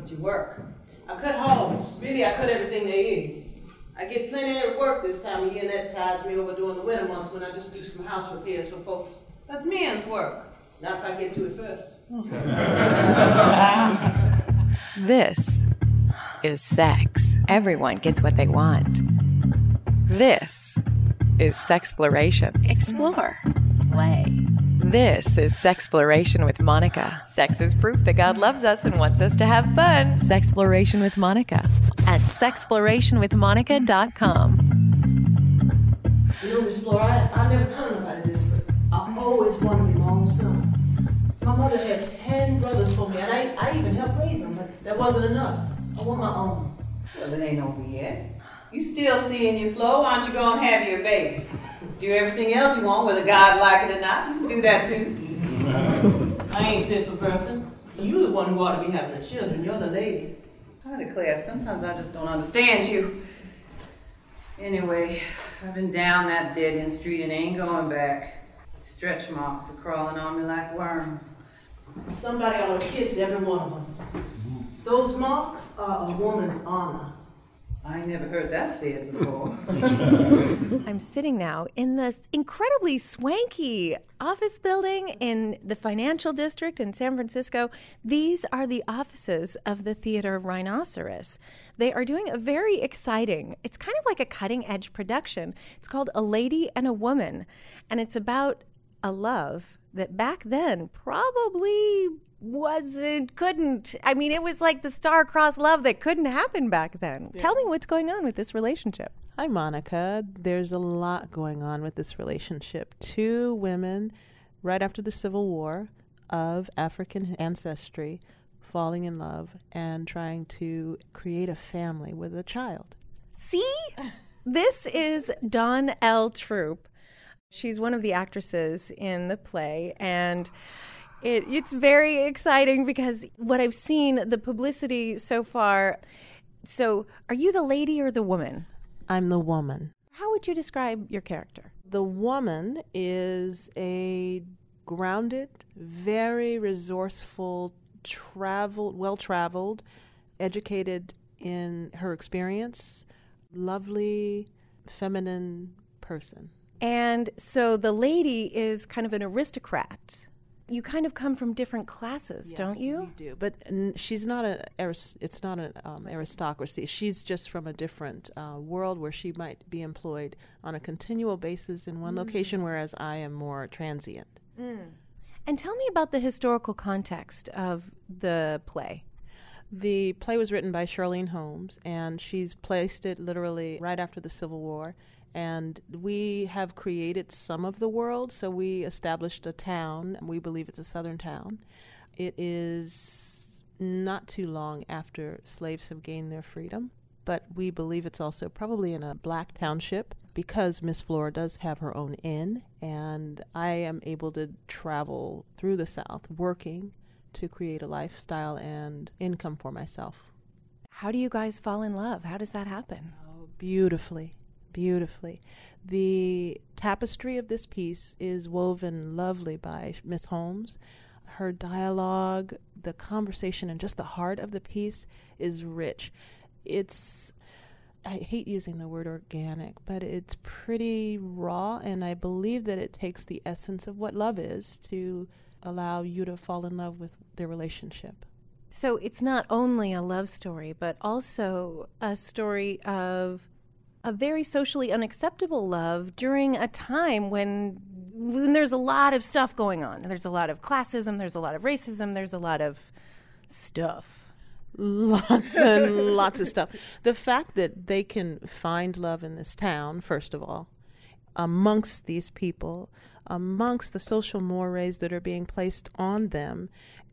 But you work. I cut homes. Really, I cut everything there is. I get plenty of work this time of year, and that tides me over during the winter months when I just do some house repairs for folks. That's men's work. Not if I get to it first. This is sex. Everyone gets what they want. This is sexploration. Explore. Play. This is Sexploration with Monica. Sex is proof that God loves us and wants us to have fun. Sexploration with Monica at sexplorationwithmonica.com. You know, Miss Flora, I, I never told nobody this, but I always wanted to be my own son. My mother had 10 brothers for me, and I, I even helped raise them, but that wasn't enough. I want my own. Well, it ain't over yet. You still seeing your flow, why don't you go and have your baby? Do everything else you want, whether God like it or not. You can do that too. I ain't fit for birthing. You the one who ought to be having the children. You're the lady. I declare, sometimes I just don't understand you. Anyway, I've been down that dead end street and ain't going back. Stretch marks are crawling on me like worms. Somebody ought to kiss every one of them. Those marks are a woman's honor. I never heard that said before. I'm sitting now in this incredibly swanky office building in the financial district in San Francisco. These are the offices of the Theater of Rhinoceros. They are doing a very exciting, it's kind of like a cutting edge production. It's called A Lady and a Woman, and it's about a love that back then probably wasn't couldn't i mean it was like the star-crossed love that couldn't happen back then tell me what's going on with this relationship Hi, Monica. There's a lot going on with this relationship. Two women, right after the Civil War, of African ancestry, falling in love and trying to create a family with a child. see this is dawn l troupe she's one of the actresses in the play and it, it's very exciting because what i've seen the publicity so far so are you the lady or the woman I'm the woman. how would you describe your character The woman is a grounded, very resourceful, traveled, well traveled, educated in her experience, lovely, feminine person. And so the lady is kind of an aristocrat. You kind of come from different classes, don't you? We do, but n- she's not an. It's not an um, aristocracy. She's just from a different uh, world where she might be employed on a continual basis in one location, whereas I am more transient. And tell me about the historical context of the play. The play was written by Shirlene Holmes, and she's placed it literally right after the Civil War. And we have created some of the world, so we established a town. We believe it's a southern town. It is not too long after slaves have gained their freedom, but we believe it's also probably in a black township because Miss Flora does have her own inn, and I am able to travel through the South working to create a lifestyle and income for myself. How do you guys fall in love? How does that happen? Oh, beautifully, beautifully. The tapestry of this piece is woven lovely by Miss Holmes. Her dialogue, the conversation, and just the heart of the piece is rich. It's I hate using the word organic, but it's pretty raw, and I believe that it takes the essence of what love is to allow you to fall in love with their relationship. So it's not only a love story, but also a story of a very socially unacceptable love during a time when when there's a lot of stuff going on. There's a lot of classism, there's a lot of racism, there's a lot of stuff. lots and lots of stuff. The fact that they can find love in this town, first of all, amongst these people, amongst the social mores that are being placed on them,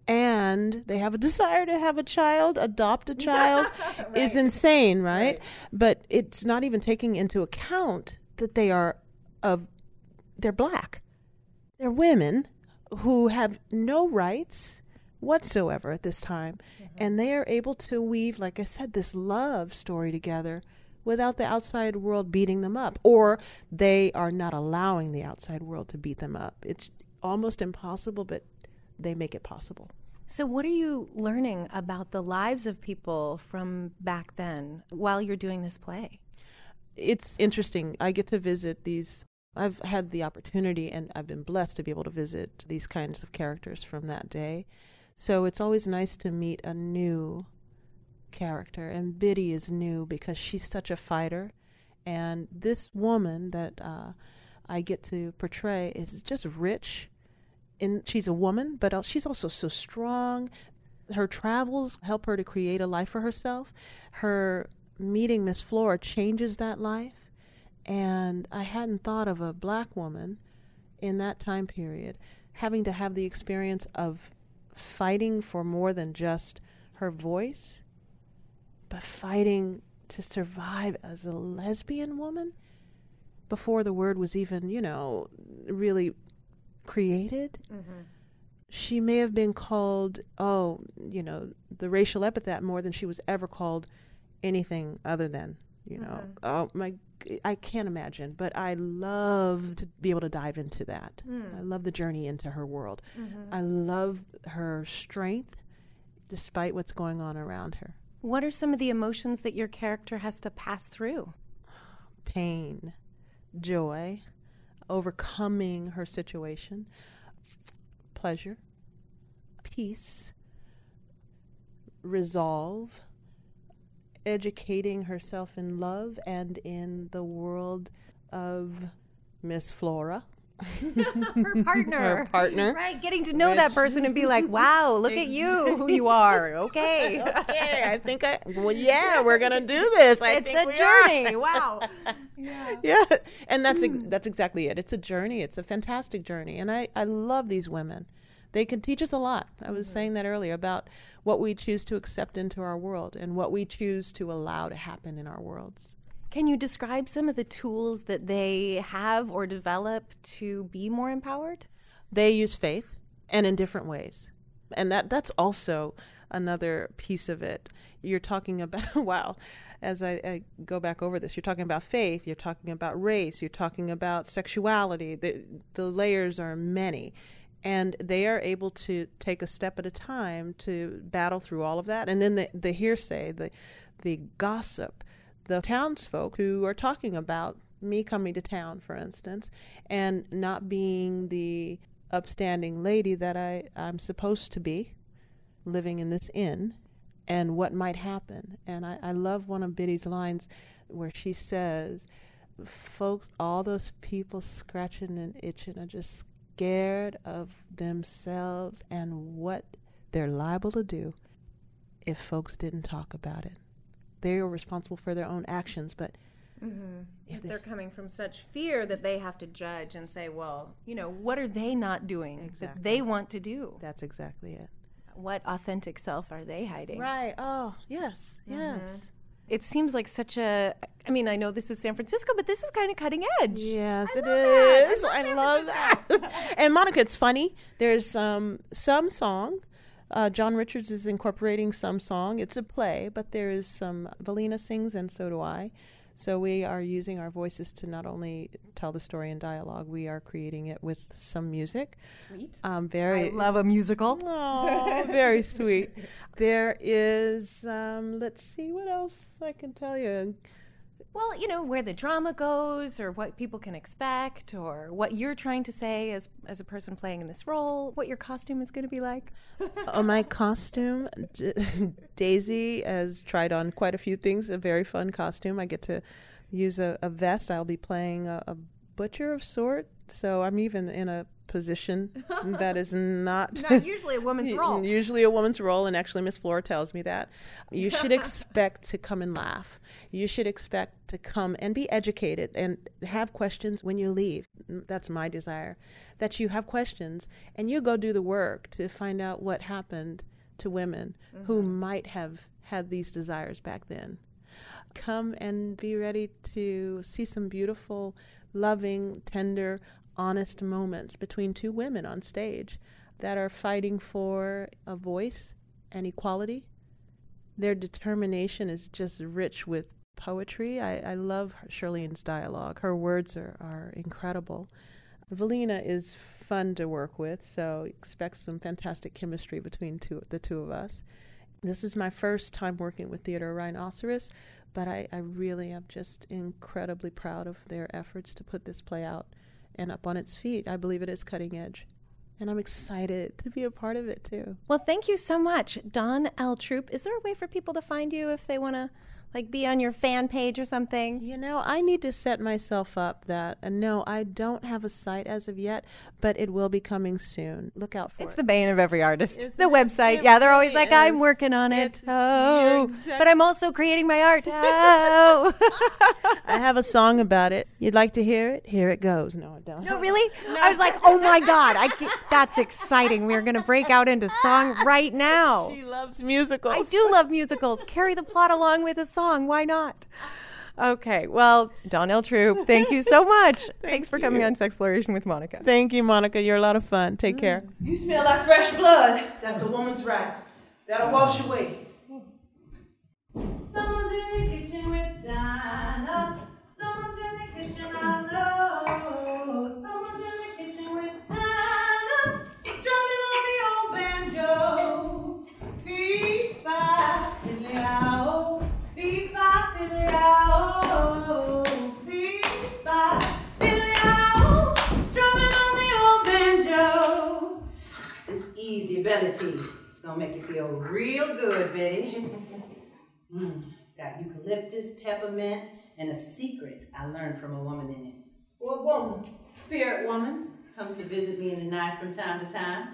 and they have a desire to have a child, adopt a child, is insane, right? But it's not even taking into account that they are of they're black. They're women who have no rights whatsoever at this time. Mm-hmm. And they are able to weave, like I said, this love story together without the outside world beating them up. Or they are not allowing the outside world to beat them up. It's almost impossible, but they make it possible. So, what are you learning about the lives of people from back then while you're doing this play? It's interesting. I get to visit these. I've had the opportunity and I've been blessed to be able to visit these kinds of characters from that day. So it's always nice to meet a new character. And Biddy is new because she's such a fighter. And this woman that uh, I get to portray is just rich. And she's a woman, but she's also so strong. Her travels help her to create a life for herself. Her meeting Miss Flora changes that life. And I hadn't thought of a black woman in that time period having to have the experience of fighting for more than just her voice, but fighting to survive as a lesbian woman before the word was even, you know, really created. Mm-hmm. She may have been called, oh, you know, the racial epithet more than she was ever called anything other than, you know, mm-hmm. oh my, I can't imagine. But I love to be able to dive into that. Mm. I love the journey into her world. Mm-hmm. I love her strength, despite what's going on around her. What are some of the emotions that your character has to pass through? Pain, joy, overcoming her situation, pleasure, peace, resolve, educating herself in love and in the world of Miss Flora. her partner. Her partner. Right, getting to know Which, that person and be like, wow, look at you, who you are. Okay. okay, I think I, well, yeah, we're going to do this. I it's a journey. wow. Yeah. yeah. And that's, mm. that's exactly it. It's a journey. It's a fantastic journey. And I, I love these women. They can teach us a lot. I was mm-hmm. saying that earlier about what we choose to accept into our world and what we choose to allow to happen in our worlds. Can you describe some of the tools that they have or develop to be more empowered? They use faith and in different ways. And that that's also another piece of it. You're talking about wow, as I, I, go back over this, you're talking about faith, you're talking about race, you're talking about sexuality. The the layers are many. And they are able to take a step at a time to battle through all of that. And then the, the hearsay, the the gossip, the townsfolk who are talking about me coming to town, for instance, and not being the upstanding lady that I, I'm supposed to be living in this inn and what might happen. And I, I love one of Biddy's lines where she says, Folks, all those people scratching and itching are just scared of themselves and what they're liable to do if folks didn't talk about it they are responsible for their own actions. But mm-hmm. if, they, are coming from such fear that they have to judge and say, well, you know, what are they not doing exactly. that they want to do? That's exactly it. What authentic self are they hiding? Right. Oh, yes, mm-hmm. yes. It seems like such a. I mean, I know this is San Francisco, but this is kind of cutting edge. Yes, I it is. I love, I love that. and Monica, it's funny. There's um, some song uh, John Richards is incorporating some song. It's a play, but there is some. Velina sings, and so do I. So we are using our voices to not only tell the story in dialogue, we are creating it with some music. Sweet. Um, very. I love a musical. Oh, very sweet. There is. Um, let's see what else I can tell you. Well, you know, where the drama goes or what people can expect or what you're trying to say as as a person playing in this role, what your costume is going to be like. oh, my costume, D- Daisy has tried on quite a few things, a very fun costume. I get to use a, a vest. I'll be playing a, a butcher of sort, so I'm even in a position that is not not usually a woman's role. Usually a woman's role, and actually Miss Flora tells me that. You should expect to come and laugh. You should expect to come and be educated and have questions when you leave. That's my desire. That you have questions and you go do the work to find out what happened to women mm-hmm. who might have had these desires back then. Come and be ready to see some beautiful, loving, tender, honest moments between two women on stage that are fighting for a voice and equality. Their determination is just rich with poetry. I, I love Shirlene's dialogue. Her words are, are incredible. Velina is fun to work with, so expect some fantastic chemistry between two, the two of us. This is my first time working with Theater Rhinoceros, but I, I really am just incredibly proud of their efforts to put this play out and up on its feet. I believe it is cutting edge. And I'm excited to be a part of it too. Well, thank you so much, Dawn L. Troupe. Is there a way for people to find you if they want to like be on your fan page or something? You know, I need to set myself up that. And no, I don't have a site as of yet, but it will be coming soon. Look out for It's it. It's the bane of every artist. Isn't the it? website. It yeah, they're always like, I'm working on it. It's- Oh, you're but I'm also creating my art. Oh. I have a song about it. You'd like to hear it? Here it goes. No, I don't. no, really? I was like, oh my God, I that's exciting. We're going to break out into song right now. She loves musicals. I do love musicals. Carry the plot along with a song. Why not? Okay, well, Dawn L. Troupe, thank you so much. Thanks for coming you. on Sexploration with Monica. Thank you, Monica. You're a lot of fun. Take mm. care. You smell like fresh blood. That's a woman's right. That'll wash away. Someone's in the kitchen with Dinah. Belly tea. It's gonna make you feel real good, Betty. Mm, it's got eucalyptus, peppermint, and a secret I learned from a woman in it. What woman? Spirit woman comes to visit me in the night from time to time.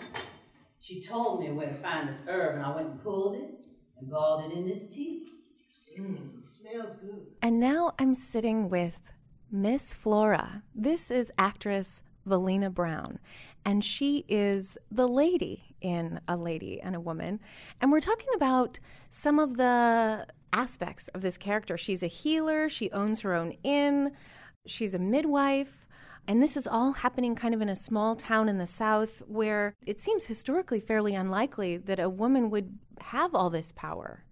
She told me where to find this herb, and I went and pulled it and boiled it in this tea. Mmm, it smells good. And now I'm sitting with Miss Flora. This is actress Velina Brown, and she is the lady in A Lady and a Woman. And we're talking about some of the aspects of this character. She's a healer, she owns her own inn, she's a midwife. And this is all happening kind of in a small town in the South where it seems historically fairly unlikely that a woman would have all this power.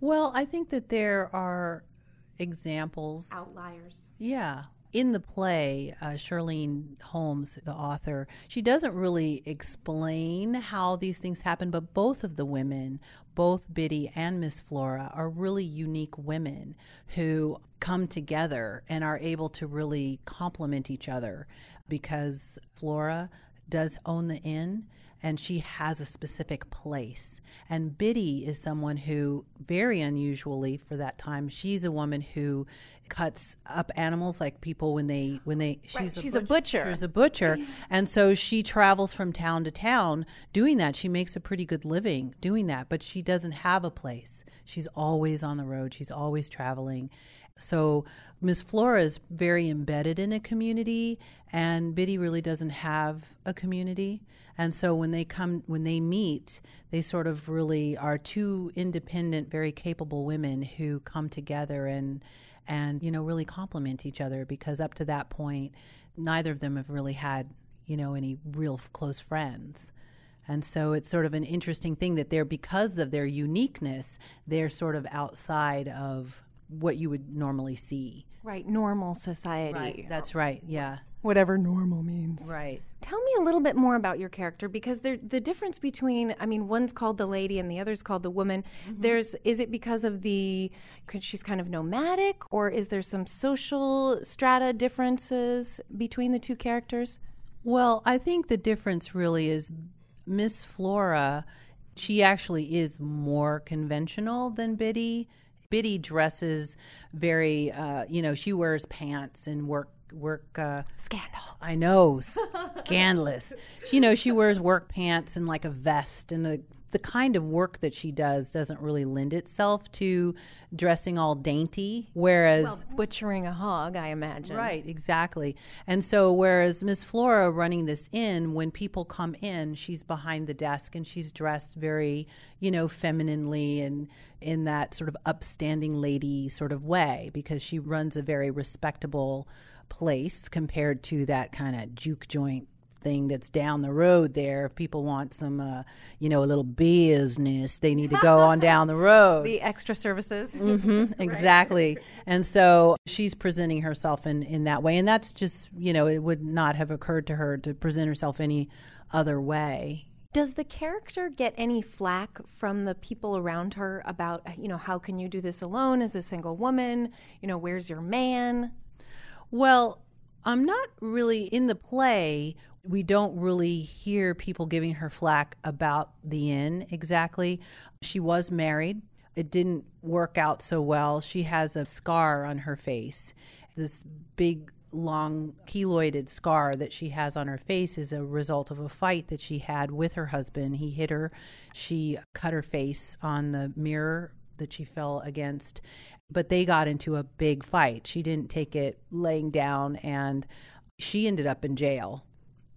Well, I think that there are examples. Outliers. Yeah. In the play, uh, Shirlene Holmes, the author, she doesn't really explain how these things happen, but both of the women, both Biddy and Miss Flora, are really unique women who come together and are able to really complement each other because Flora does own the inn and she has a specific place. And Biddy is someone who, very unusually for that time, she's a woman who cuts up animals like people when they when they she's, she's a butcher. She's a butcher, mm-hmm. and so she travels from town to town doing that. She makes a pretty good living doing that, but she doesn't have a place. She's always on the road. She's always traveling. So Miss Flora is very embedded in a community, and Biddy really doesn't have a community. And so when they come, when they meet, they sort of really are two independent, very capable women who come together and and you know really complement each other because up to that point, neither of them have really had you know any real close friends. And so it's sort of an interesting thing that they're because of their uniqueness, they're sort of outside of what you would normally see. Right, normal society. Right, That's right. Yeah. Whatever normal means. Right. Tell me a little bit more about your character because there, the difference between, I mean, one's called the lady and the other's called the woman. There's, is it because of the, she's kind of nomadic, or is there some social strata differences between the two characters? Well, I think the difference really is Miss Flora, she actually is more conventional than Biddy. Biddy dresses very, uh, you know, she wears pants and work work. Uh, Scandal. I know, scandalous. She, you know, she wears work pants and like a vest, and the the kind of work that she does doesn't really lend itself to dressing all dainty. Whereas Butchering a hog, I imagine. Right, exactly. And so, whereas Miss Flora running this inn, when people come in, she's behind the desk and she's dressed very, you know, femininely and in that sort of upstanding lady sort of way because she runs a very respectable place compared to that kind of juke joint thing that's down the road there. If people want some, uh, you know, a little business, they need to go on down the road. The extra services. Mm-hmm, exactly. And so she's presenting herself in, in that way. And that's just, you know, it would not have occurred to her to present herself any other way. Does the character get any flack from the people around her about, you know, how can you do this alone as a single woman? You know, where's your man? Well, I'm not really in the play. We don't really hear people giving her flack about the inn exactly. She was married. It didn't work out so well. She has a scar on her face. This big long keloided scar that she has on her face is a result of a fight that she had with her husband. He hit her. She cut her face on the mirror that she fell against. But they got into a big fight. She didn't take it laying down, and she ended up in jail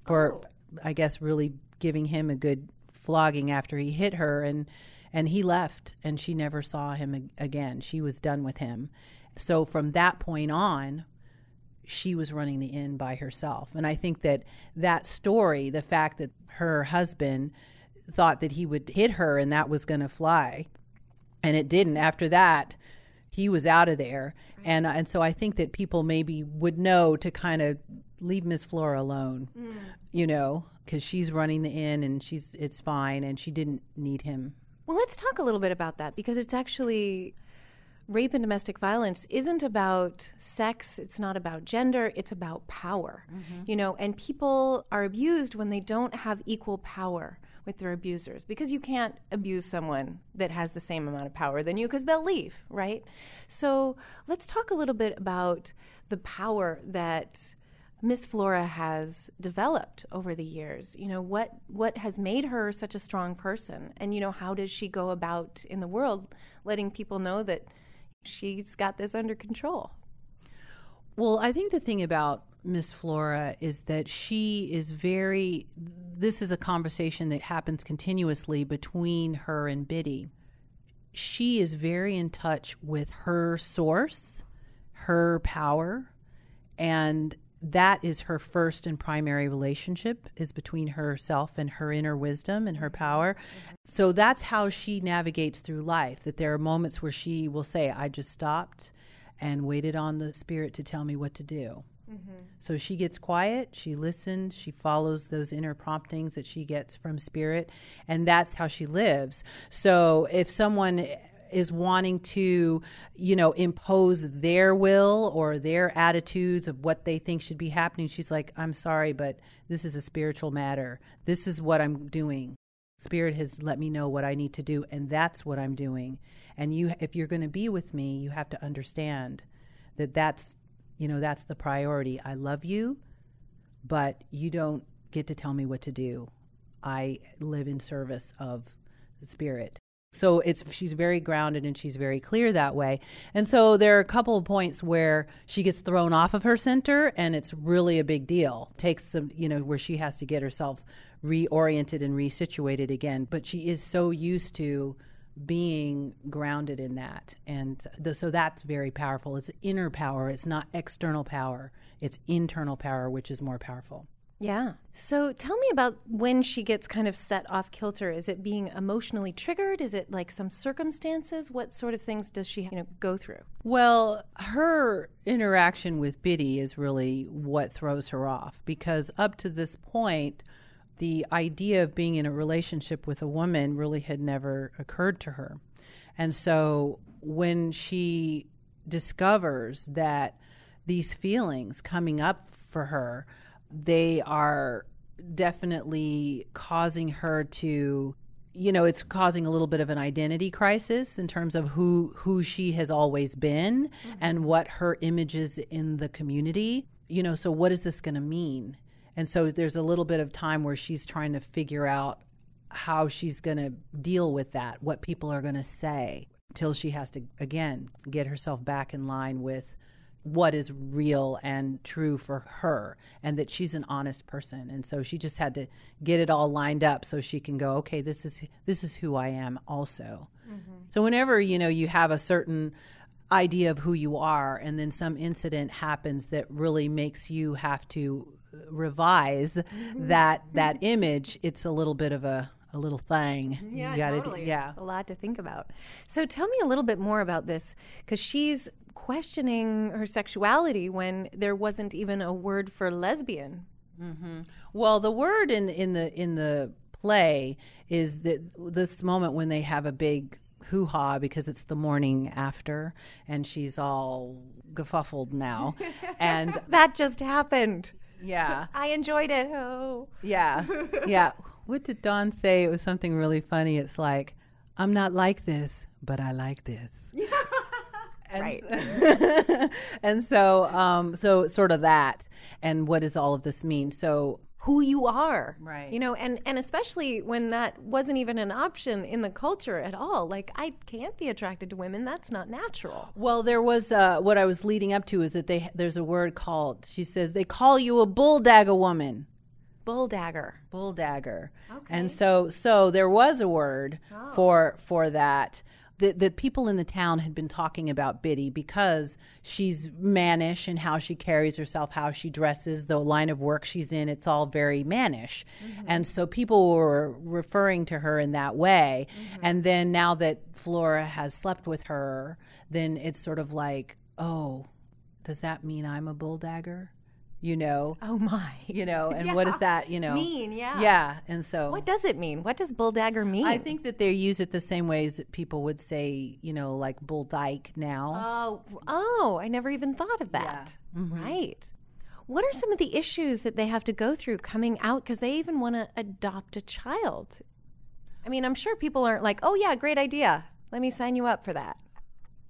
for, oh. I guess, really giving him a good flogging after he hit her. And, and he left, and she never saw him again. She was done with him. So from that point on, she was running the inn by herself. And I think that that story, the fact that her husband thought that he would hit her and that was going to fly, and it didn't. After that, he was out of there. And and so I think that people maybe would know to kind of leave Miss Flora alone, mm. you know, because she's running the inn and she's it's fine and she didn't need him. Well, let's talk a little bit about that because it's actually rape and domestic violence isn't about sex, it's not about gender, it's about power. Mm-hmm. You know, and people are abused when they don't have equal power with their abusers because you can't abuse someone that has the same amount of power than you because they'll leave, right? So, let's talk a little bit about the power that Miss Flora has developed over the years. You know, what what has made her such a strong person? And you know, how does she go about in the world letting people know that she's got this under control. Well, I think the thing about Miss Flora is that she is very, this is a conversation that happens continuously between her and Biddy. She is very in touch with her source, her power, and that is her first and primary relationship is between herself and her inner wisdom and her power. Mm-hmm. So that's how she navigates through life. That there are moments where she will say, I just stopped and waited on the spirit to tell me what to do. Mm-hmm. So she gets quiet, she listens, she follows those inner promptings that she gets from spirit, and that's how she lives. So if someone is wanting to, you know, impose their will or their attitudes of what they think should be happening, she's like, I'm sorry, but this is a spiritual matter. This is what I'm doing. Spirit has let me know what I need to do, and that's what I'm doing. And you, if you're going to be with me, you have to understand that that's, you know, that's the priority. I love you, but you don't get to tell me what to do. I live in service of the Spirit. So it's she's very grounded and she's very clear that way. And so there are a couple of points where she gets thrown off of her center and it's really a big deal. Takes some, you know, where she has to get herself reoriented and resituated again, but she is so used to being grounded in that. And the, so that's very powerful. It's inner power, it's not external power. It's internal power which is more powerful. Yeah. So tell me about when she gets kind of set off kilter. Is it being emotionally triggered? Is it like some circumstances? What sort of things does she you know, go through? Well, her interaction with Biddy is really what throws her off because up to this point, the idea of being in a relationship with a woman really had never occurred to her. And so when she discovers that these feelings coming up for her, they are definitely causing her to you know it's causing a little bit of an identity crisis in terms of who who she has always been mm-hmm. and what her image is in the community you know so what is this going to mean and so there's a little bit of time where she's trying to figure out how she's going to deal with that what people are going to say till she has to again get herself back in line with what is real and true for her and that she's an honest person and so she just had to get it all lined up so she can go okay this is this is who I am also mm-hmm. so whenever you know you have a certain idea of who you are and then some incident happens that really makes you have to revise mm-hmm. that mm-hmm. that image, it's a little bit of a a little thing. Yeah, you gotta totally. yeah. a lot to think about. So tell me a little bit more about this because she's questioning her sexuality when there wasn't even a word for lesbian. Mm-hmm. Well, the word in in the in the play is that this moment when they have a big hoo ha because it's the morning after and she's all gefuffled now, and That just happened. Yeah, I enjoyed it. Oh, yeah, yeah. What did Dawn say? It was something really funny. It's like, I'm not like this, but I like this. And right. and so um so sort of that and what does all of this mean so Who you are, Right. You know, and and especially when that wasn't even an option in the culture at all. Like I can't be attracted to women. That's not natural. well there was uh what i was leading up to is that they there's a word called she says they call you a bull dagger woman Bull dagger. bull dagger and so so there was a word for for that that, that people in the town had been talking about Biddy because she's mannish and how she carries herself, how she dresses, the line of work she's in, it's all very mannish. Mm-hmm. And so people were referring to her in that way. Mm-hmm. And then now that Flora has slept with her, then it's sort of like, oh, does that mean I'm a bull dagger? You know, Oh my. you know, and what does that, you know, Mean, yeah. yeah, and so What does it mean? What does bull dagger mean? I think that they use it the same ways that people would say, you know, like bull dyke now. Oh, oh, I never even thought of that. Mm-hmm. Right. What are some of the issues that they have to go through coming out because they even want to adopt a child? I mean, I'm sure people aren't like, "Oh yeah, great idea. Let me sign you up for that."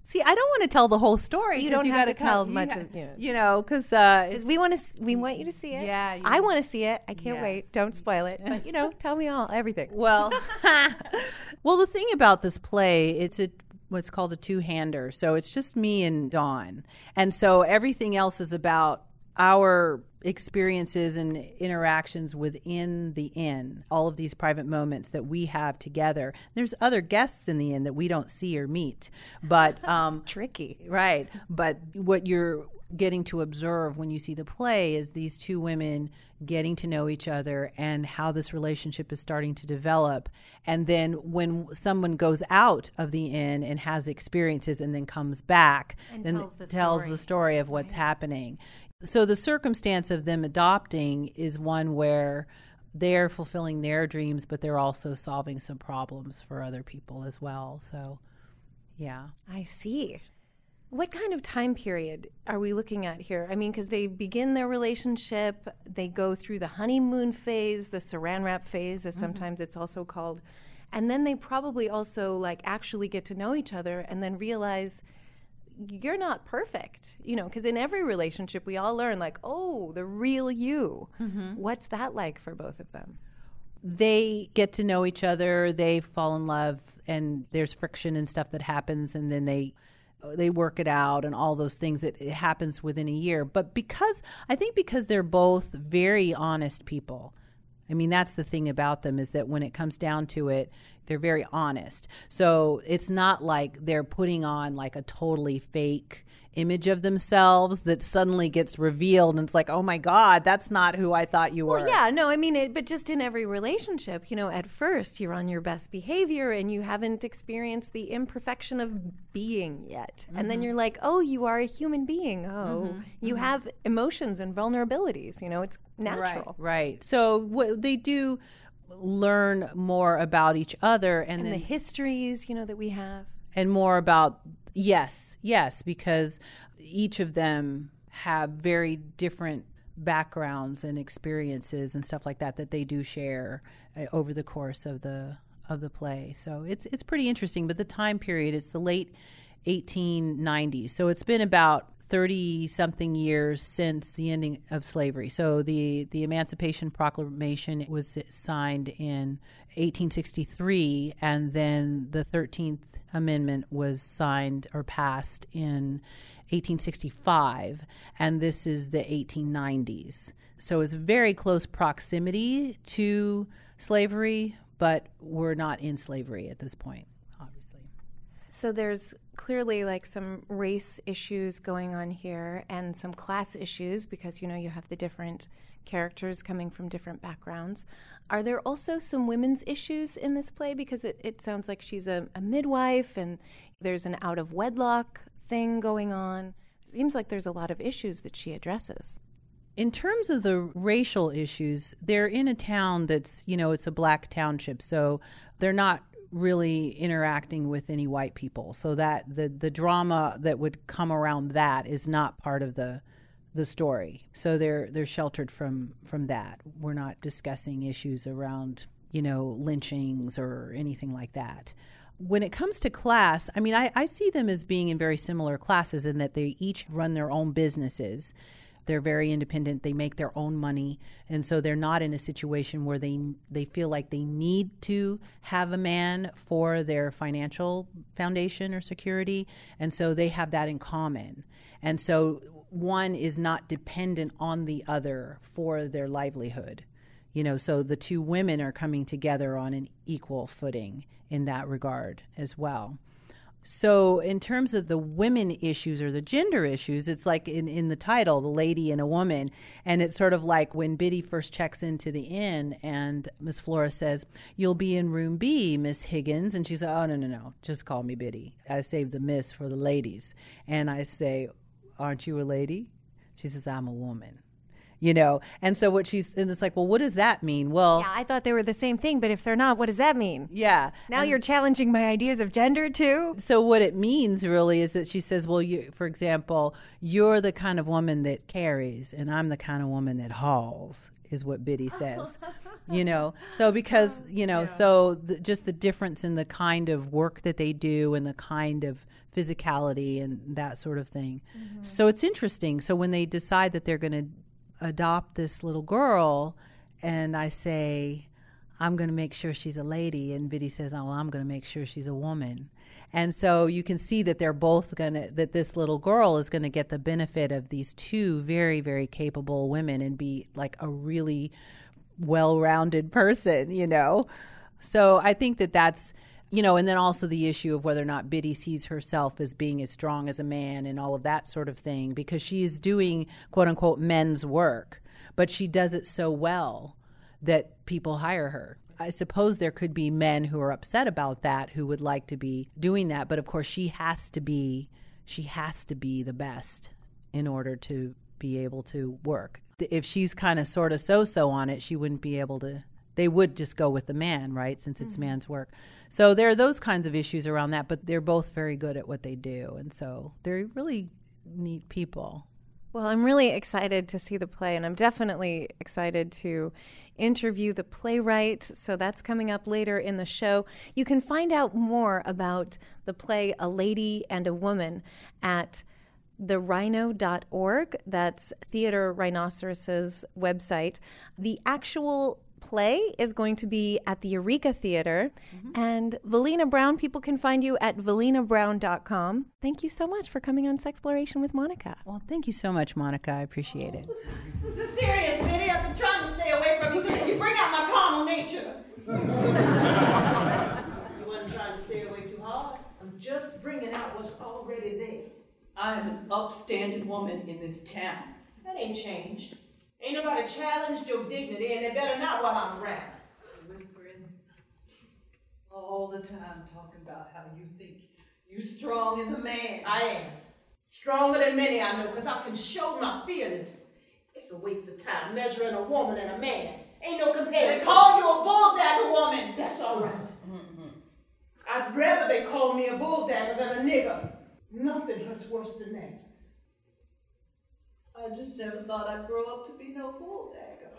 See, I don't want to tell the whole story. You don't have gotta to tell you much ha- of- you know. you know, because uh, 'Cause We want to. We want you to see it. Yeah, you- I want to see it. I can't Yes. wait. Don't spoil it. But you know, tell me all everything. Well, well, the thing about this play, it's a what's called a two-hander. So it's just me and Dawn, and so everything else is about our experiences and interactions within the inn. All of these private moments that we have together. There's other guests in the inn that we don't see or meet, but um, Tricky. Right. But what you're getting to observe when you see the play is these two women getting to know each other and how this relationship is starting to develop. And then when someone goes out of the inn and has experiences and then comes back And then tells the tells story. the story of what's happening. So the circumstance of them adopting is one where they're fulfilling their dreams, but they're also solving some problems for other people as well. So, yeah. I see. What kind of time period are we looking at here? I mean, because they begin their relationship, they go through the honeymoon phase, the saran wrap phase, as mm-hmm. sometimes it's also called, and then they probably also like actually get to know each other and then realize you're not perfect, you know, because in every relationship we all learn like, oh, the real you. Mm-hmm. What's that like for both of them? they get to know each other they fall in love and there's friction and stuff that happens and then they they work it out and all those things that it happens within a year but because i think because they're both very honest people i mean that's the thing about them is that when it comes down to it they're very honest. So it's not like they're putting on like a totally fake image of themselves that suddenly gets revealed and it's like oh my god that's not who i thought you were Well, yeah, no, I mean, it, but just in every relationship, you know, at first you're on your best behavior and you haven't experienced the imperfection of being yet. And then mm-hmm. you're like, oh, you are a human being. Oh, mm-hmm. you mm-hmm. have emotions and vulnerabilities. You know, it's natural. Right, right. So what they do learn more about each other and, And then the histories, you know, that we have. and more about yes, yes, because each of them have very different backgrounds and experiences and stuff like that that they do share uh, over the course of the of the play. So it's it's pretty interesting. But the time period it's the late 1890s. So it's been about 30 something years since the ending of slavery. So the the Emancipation Proclamation was signed in 1863 and then the 13th amendment was signed or passed in 1865 and this is the 1890s. So it's very close proximity to slavery, but we're not in slavery at this point, obviously. So there's clearly like some race issues going on here and some class issues because you know you have the different characters coming from different backgrounds. Are there also some women's issues in this play? Because it, it sounds like she's a, a midwife and there's an out of wedlock thing going on. It seems like there's a lot of issues that she addresses. In terms of the racial issues, they're in a town that's, you know, it's a black township. So they're not really interacting with any white people. So that the the drama that would come around that is not part of the the story. So they're they're sheltered from from that. We're not discussing issues around, you know, lynchings or anything like that. When it comes to class, I mean, I, I see them as being in very similar classes in that they each run their own businesses. They're very independent. They make their own money, and so they're not in a situation where they they feel like they need to have a man for their financial foundation or security, and so they have that in common. And so one is not dependent on the other for their livelihood. You know, so the two women are coming together on an equal footing in that regard as well. So, in terms of the women issues or the gender issues, it's like in, in the title, The Lady and a Woman. And it's sort of like when Biddy first checks into the inn and Miss Flora says, You'll be in room B, Miss Higgins. And she's like, Oh, no, no, no, just call me Biddy. I saved the miss for the ladies. And I say, Aren't you a lady? She says, I'm a woman. You know, and so what she's, and it's like, well, what does that mean? Well, Yeah, I thought they were the same thing, but if they're not, what does that mean? yeah. Now And- you're challenging my ideas of gender too? so what it means really is that she says, well, you, for example, you're the kind of woman that carries, and I'm the kind of woman that hauls, is what Biddy says. you know, so because you know, so the, just the difference in the kind of work that they do and the kind of physicality and that sort of thing. Mm-hmm. So it's interesting. So when they decide that they're going to adopt this little girl, and I say, I'm going to make sure she's a lady. And Biddy says, Oh, well, I'm going to make sure she's a woman. And so you can see that they're both going to, that this little girl is going to get the benefit of these two very, very capable women and be like a really well rounded person, you know? So I think that that's, you know, and then also the issue of whether or not Biddy sees herself as being as strong as a man and all of that sort of thing, because she is doing quote unquote men's work, but she does it so well that people hire her. I suppose there could be men who are upset about that who would like to be doing that, but of course she has to be she has to be the best in order to be able to work. If she's kind of sort of so-so on it, she wouldn't be able to they would just go with the man, right? Since it's mm-hmm. man's work. So there are those kinds of issues around that, but they're both very good at what they do. And so they're really neat people. Well, I'm really excited to see the play, and I'm definitely excited to interview the playwright. So that's coming up later in the show. You can find out more about the play A Lady and a Woman at therhino.org. That's Theater Rhinoceros's website. The actual play is going to be at the Eureka Theater. Mm-hmm. And Velina Brown, people can find you at velinabrown.com. Thank you so much for coming on Sexploration with Monica. Well, thank you so much, Monica. I appreciate it. This is serious, Biddy. I've been trying to stay away from you. Because you bring out my carnal nature. you wasn't trying to stay away too hard. I'm just bringing out what's already there. I'm an upstanding woman in this town. That ain't changed. Ain't nobody challenged your dignity, and they better not while I'm around. Whispering all the time, talking about how you think you strong as a man. I am. Stronger than many I know, because I can show my feelings. It's a waste of time measuring a woman and a man. Ain't no comparison. They call you a bull dagger woman. That's all right. Mm-hmm. I'd rather they call me a bulldagger than a nigger. Nothing hurts worse than that. I just never thought I'd grow up to be no bull dagger.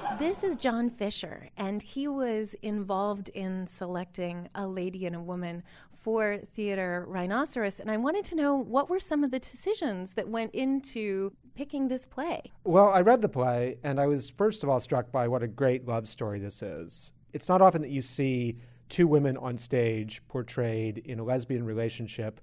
This is John Fisher, and he was involved in selecting a lady and a woman for Theater Rhinoceros. And I wanted to know what were some of the decisions that went into picking this play? Well, I read the play, and I was first of all struck by what a great love story this is. It's not often that you see two women on stage portrayed in a lesbian relationship,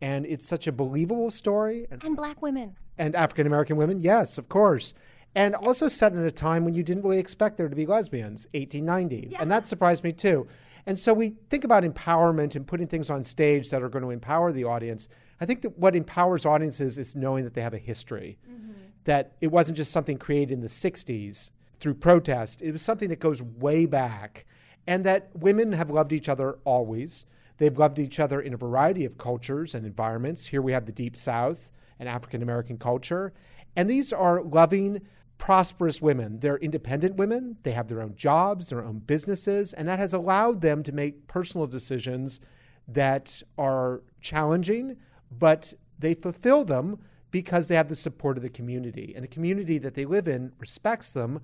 and it's such a believable story. And, And black women. and African American women, yes, of course. And also set in a time when you didn't really expect there to be lesbians, 1890. And that surprised me too. And so we think about empowerment and putting things on stage that are going to empower the audience. I think that what empowers audiences is knowing that they have a history, mm-hmm. that it wasn't just something created in the 60s through protest, it was something that goes way back, and that women have loved each other always. They've loved each other in a variety of cultures and environments. Here we have the Deep South and African American culture. And these are loving, prosperous women. They're independent women. They have their own jobs, their own businesses, and that has allowed them to make personal decisions that are challenging, but they fulfill them because they have the support of the community. And the community that they live in respects them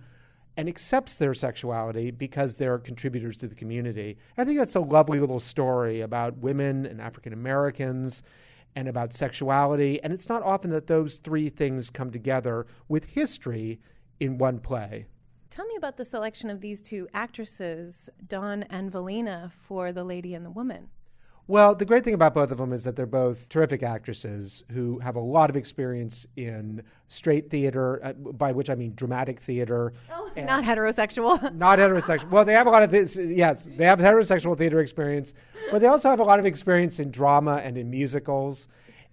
and accepts their sexuality because they're contributors to the community. I think that's a lovely little story about women and African Americans and about sexuality. And it's not often that those three things come together with history in one play. Tell me about the selection of these two actresses, Dawn and Velina, for The Lady and the Woman. Well, the great thing about both of them is that they're both terrific actresses who have a lot of experience in straight theater, uh, by which I mean dramatic theater. Oh, not heterosexual. not heterosexual. Well, they have a lot of this. Yes, they have heterosexual theater experience, but they also have a lot of experience in drama and in musicals.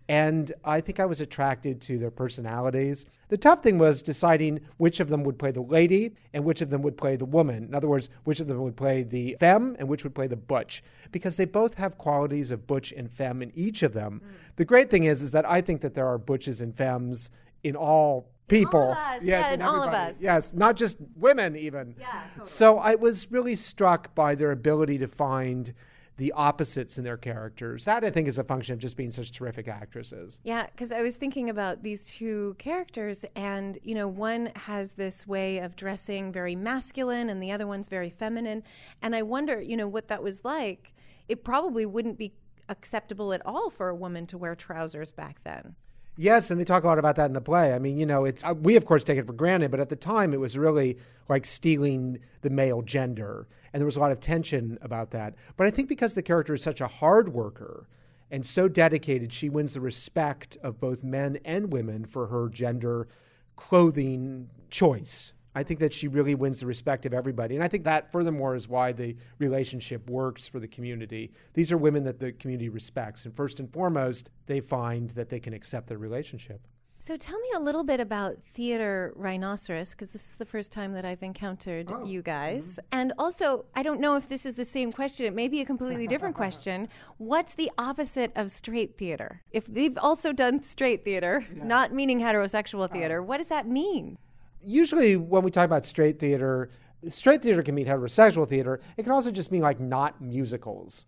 And I think I was attracted to their personalities. The tough thing was deciding which of them would play the lady and which of them would play the woman. In other words, which of them would play the femme and which would play the butch, because they both have qualities of butch and femme in each of them. Mm. The great thing is, is that I think that there are butches and femmes in all people. All yes, yeah, in all of us. Yes, not just women even. Yeah, totally. So I was really struck by their ability to find the opposites in their characters. That I think is a function of just being such terrific actresses. Yeah, because I was thinking about these two characters, and you know, one has this way of dressing very masculine, and the other one's very feminine. And I wonder, you know, what that was like. It probably wouldn't be acceptable at all for a woman to wear trousers back then. Yes, and they talk a lot about that in the play. I mean, you know, it's uh, we of course take it for granted, but at the time it was really like stealing the male gender, and there was a lot of tension about that. But I think because the character is such a hard worker and so dedicated, she wins the respect of both men and women for her gender clothing choice. I think that she really wins the respect of everybody. And I think that, furthermore, is why the relationship works for the community. These are women that the community respects. And first and foremost, they find that they can accept their relationship. So tell me a little bit about Theater Rhinoceros, because this is the first time that I've encountered oh. you guys. Mm-hmm. And also, I don't know if this is the same question. It may be a completely different question. What's the opposite of straight theater? If they've also done straight theater, not meaning heterosexual theater, oh. what does that mean? Usually when we talk about straight theater, straight theater can mean heterosexual theater. It can also just mean like not musicals.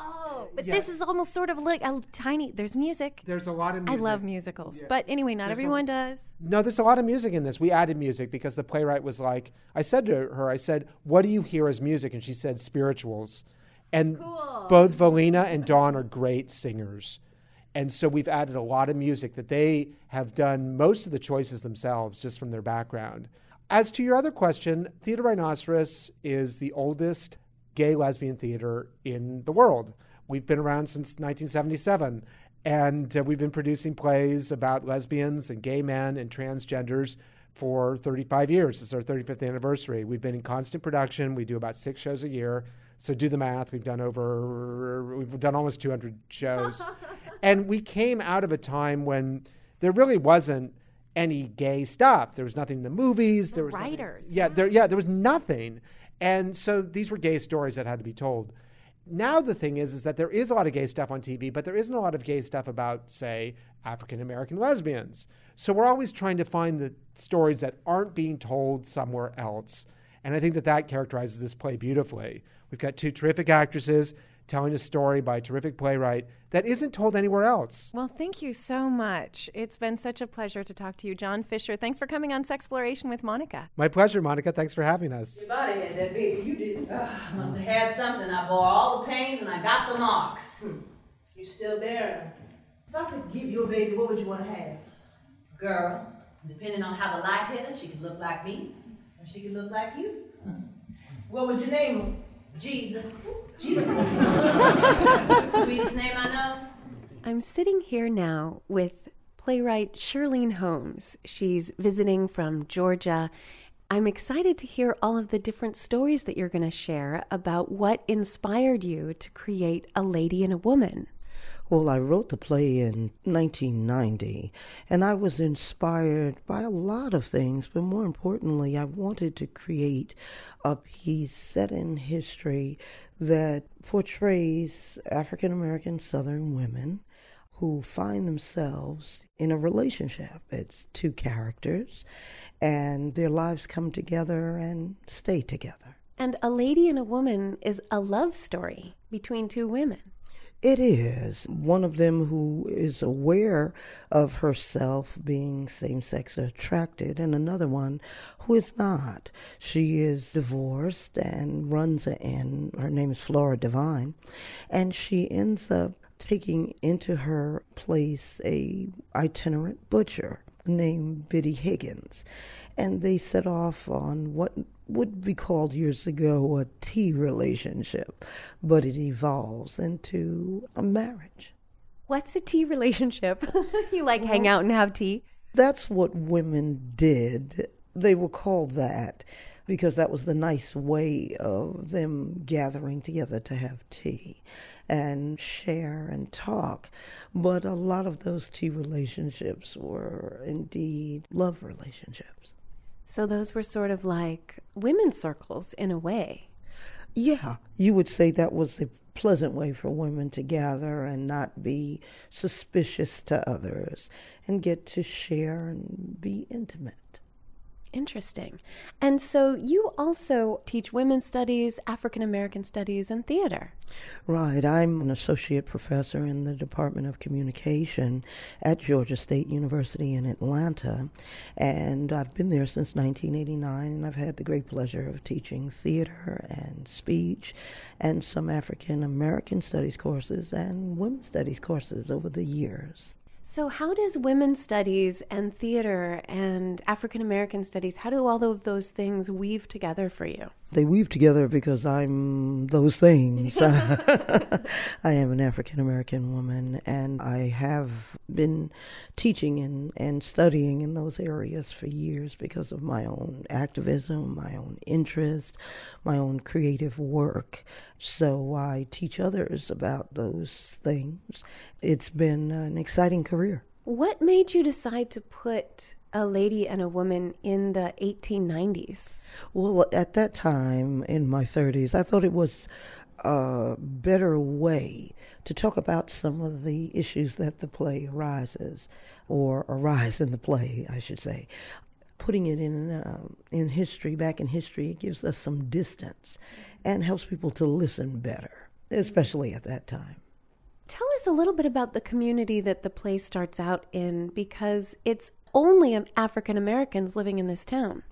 Oh, but yeah. this is almost sort of like a tiny. There's music. There's a lot of. music. I love musicals, yeah. but anyway, not there's everyone a, does. No, there's a lot of music in this. We added music because the playwright was like, I said to her, I said, "What do you hear as music?" And she said, "Spirituals." And cool. both Velina and Dawn are great singers. And so we've added a lot of music that they have done most of the choices themselves just from their background. As to your other question, Theater Rhinoceros is the oldest gay lesbian theater in the world. We've been around since 1977, and uh, we've been producing plays about lesbians and gay men and transgenders for 35 years. It's our 35th anniversary. We've been in constant production. We do about six shows a year. So do the math. We've done over, we've done almost 200 shows. and we came out of a time when there really wasn't any gay stuff. There was nothing in the movies. There was writers. Nothing, yeah, there, yeah, there was nothing. And so these were gay stories that had to be told. Now the thing is, is that there is a lot of gay stuff on TV, but there isn't a lot of gay stuff about, say, African American lesbians. So we're always trying to find the stories that aren't being told somewhere else. And I think that that characterizes this play beautifully. We've got two terrific actresses telling a story by a terrific playwright that isn't told anywhere else. Well, thank you so much. It's been such a pleasure to talk to you, John Fisher. Thanks for coming on Sexploration with Monica. My pleasure, Monica. Thanks for having us. Your body had that baby. You didn't. Ugh, must have had something. I bore all the pains and I got the marks. Hmm. You still there? If I could give you a baby, what would you want to have? Girl, depending on how the light hit her, she could look like me or she could look like you. What would you name her? Jesus. Jesus. Sweetest name I know. I'm sitting here now with playwright Shirlene Holmes. She's visiting from Georgia. I'm excited to hear all of the different stories that you're going to share about what inspired you to create A Lady and a Woman. Well, I wrote the play in 1990, and I was inspired by a lot of things, but more importantly, I wanted to create a piece set in history that portrays African American Southern women who find themselves in a relationship. It's two characters, and their lives come together and stay together. And A Lady and a Woman is a love story between two women. It is. One of them who is aware of herself being same sex attracted, and another one who is not. She is divorced and runs an inn. Her name is Flora Devine, and she ends up taking into her place a itinerant butcher named Biddy Higgins, and they set off on what would be called years ago a tea relationship, but it evolves into a marriage. What's a tea relationship? you like hang out and have tea? That's what women did. They were called that because that was the nice way of them gathering together to have tea and share and talk. But a lot of those tea relationships were indeed love relationships. So those were sort of like women's circles in a way. Yeah, you would say that was a pleasant way for women to gather and not be suspicious to others and get to share and be intimate. Interesting. And so you also teach women's studies, African American studies, and theater. Right. I'm an associate professor in the Department of Communication at Georgia State University in Atlanta. And I've been there since 1989, and I've had the great pleasure of teaching theater and speech and some African American studies courses and women's studies courses over the years. So, how does women's studies and theater and African American studies, how do all of those things weave together for you? They weave together because I'm those things. I am an African American woman, and I have been teaching and, and studying in those areas for years because of my own activism, my own interest, my own creative work. So I teach others about those things. It's been an exciting career. What made you decide to put a lady and a woman in the 1890s? Well, at that time in my 30s, I thought it was a better way to talk about some of the issues that the play arises, or arise in the play, I should say. Putting it in uh, in history, back in history, it gives us some distance and helps people to listen better, especially at that time. Tell us a little bit about the community that the play starts out in because it's only African Americans living in this town.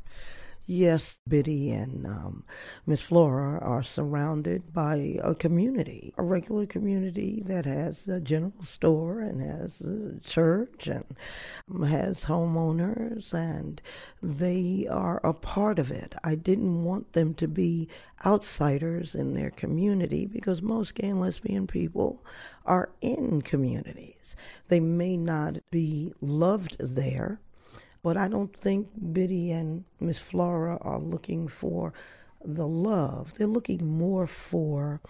Yes, Biddy and um, Miss Flora are surrounded by a community, a regular community that has a general store and has a church and has homeowners, and they are a part of it. I didn't want them to be outsiders in their community because most gay and lesbian people are in communities. They may not be loved there but I don't think Biddy and Miss Flora are looking for the love. They're looking more for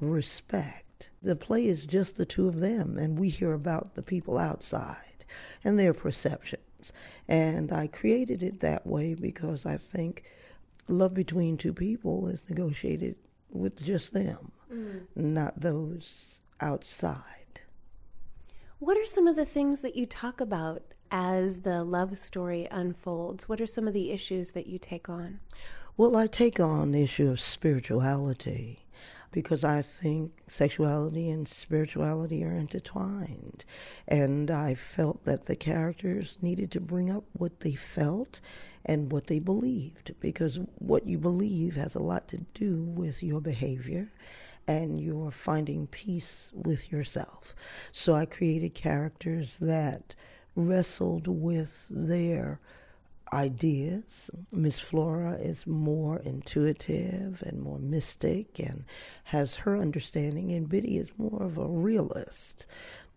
respect. The play is just the two of them, and we hear about the people outside and their perceptions. And I created it that way because I think love between two people is negotiated with just them, mm. not those outside. What are some of the things that you talk about as the love story unfolds? What are some of the issues that you take on? Well, I take on the issue of spirituality because I think sexuality and spirituality are intertwined. And I felt that the characters needed to bring up what they felt and what they believed because what you believe has a lot to do with your behavior and you're finding peace with yourself. So I created characters that wrestled with their ideas. Miss Flora is more intuitive and more mystic and has her understanding, and Biddy is more of a realist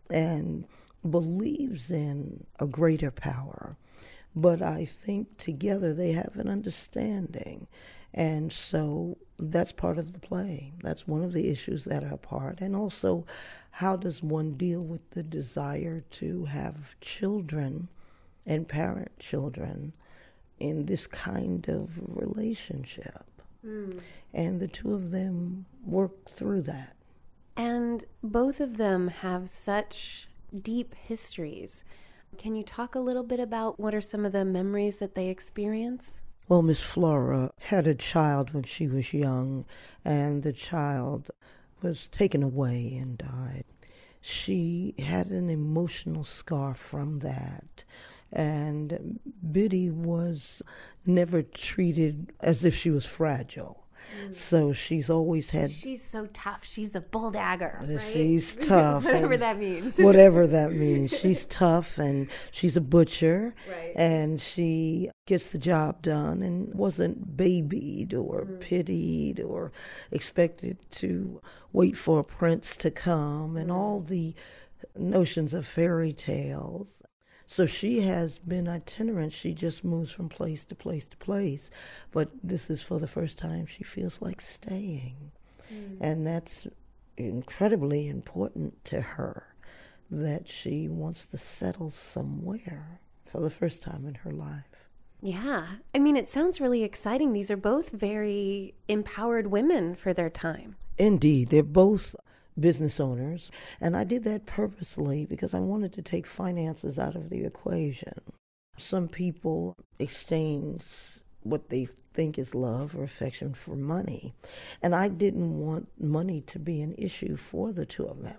and believes in a greater power. but I think together they have an understanding. And so that's part of the play. That's one of the issues that are part. And also, how does one deal with the desire to have children and parent children in this kind of relationship? Mm. And the two of them work through that. And both of them have such deep histories. Can you talk a little bit about what are some of the memories that they experience? Well, Miss Flora had a child when she was young, and the child was taken away and died. She had an emotional scar from that. And Biddy was never treated as if she was fragile. So she's always had. She's so tough. She's a bull dagger. Right? She's tough. whatever that means. whatever that means. She's tough and she's a butcher. Right. And she gets the job done and wasn't babied or mm. pitied or expected to wait for a prince to come and mm. all the notions of fairy tales. So she has been itinerant. She just moves from place to place to place. But this is for the first time she feels like staying. Mm. And that's incredibly important to her that she wants to settle somewhere for the first time in her life. Yeah. I mean, it sounds really exciting. These are both very empowered women for their time. Indeed. They're both business owners. And I did that purposely because I wanted to take finances out of the equation. Some people exchange what they think is love or affection for money. And I didn't want money to be an issue for the two of them.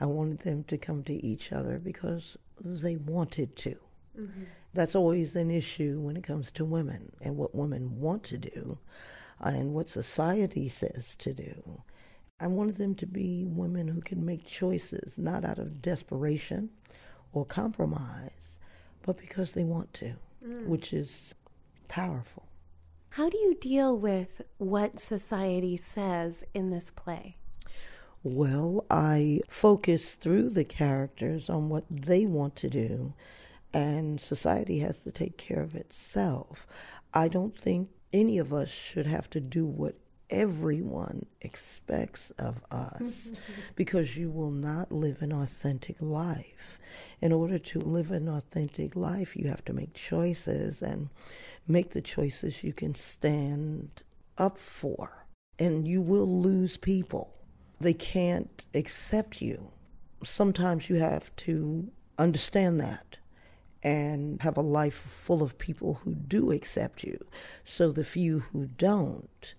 I wanted them to come to each other because they wanted to. Mm-hmm. That's always an issue when it comes to women and what women want to do and what society says to do. I wanted them to be women who can make choices, not out of desperation or compromise, but because they want to, mm. which is powerful. How do you deal with what society says in this play? Well, I focus through the characters on what they want to do, and society has to take care of itself. I don't think any of us should have to do what everyone expects of us because you will not live an authentic life. In order to live an authentic life, you have to make choices and make the choices you can stand up for. And you will lose people. They can't accept you. Sometimes you have to understand that and have a life full of people who do accept you. So the few who don't,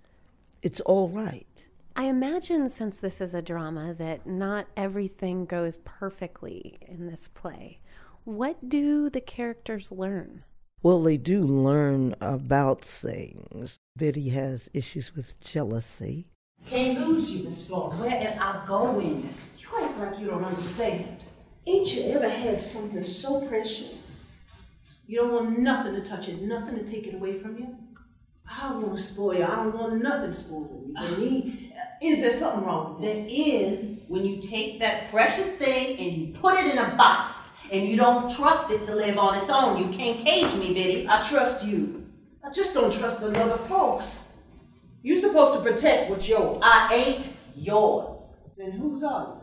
it's all right. I imagine since this is a drama that not everything goes perfectly in this play. What do the characters learn? Well, they do learn about things. Biddy has issues with jealousy. Can't lose you, Miss Flora. Where am I going? You act like you don't understand. Ain't you ever had something so precious? You don't want nothing to touch it, nothing to take it away from you? I don't want to spoil you. I don't want nothing spoiling you. Benny. Ah. Is there something wrong? There is when you take that precious thing and you put it in a box and you don't trust it to live on its own. You can't cage me, Biddy. I trust you. I just don't trust the other folks. You're supposed to protect what's yours. I ain't yours. Then whose are you?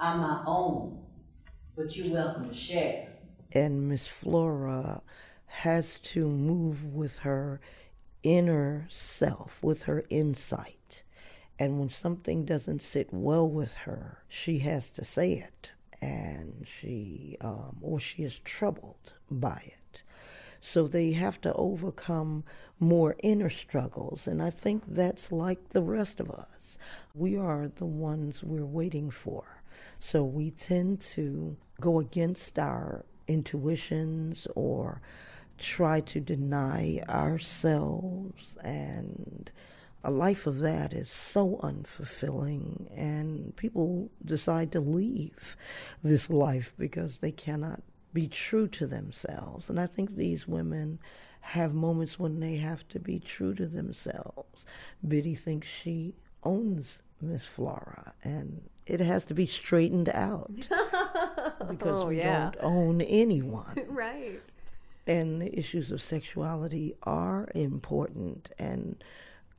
I'm my own, but you're welcome to share. And Miss Flora has to move with her inner self, with her insight. And when something doesn't sit well with her, she has to say it, and she, um, or she is troubled by it. So they have to overcome more inner struggles, and I think that's like the rest of us. We are the ones we're waiting for. So we tend to go against our intuitions or try to deny ourselves and a life of that is so unfulfilling and people decide to leave this life because they cannot be true to themselves. And i think these women have moments when they have to be true to themselves. Biddy thinks she owns miss flora and it has to be straightened out because oh, we yeah. don't own anyone. Right And issues of sexuality are important and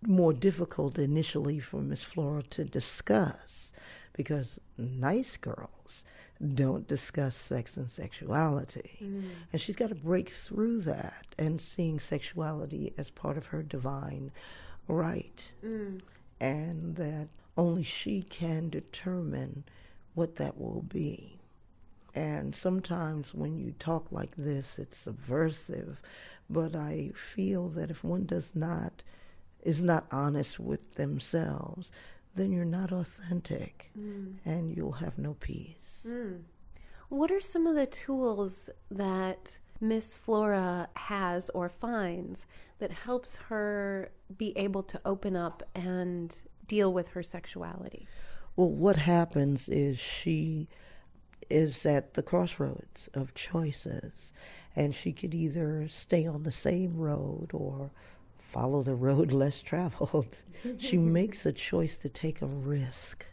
more difficult initially for Miss Flora to discuss because nice girls don't discuss sex and sexuality. Mm. And she's got to break through that and seeing sexuality as part of her divine right. Mm. And that only she can determine what that will be. And sometimes when you talk like this, it's subversive. But I feel that if one does not, is not honest with themselves, then you're not authentic mm. and you'll have no peace. Mm. What are some of the tools that Miss Flora has or finds that helps her be able to open up and deal with her sexuality? Well, what happens is she is at the crossroads of choices, and she could either stay on the same road or follow the road less traveled. she makes a choice to take a risk,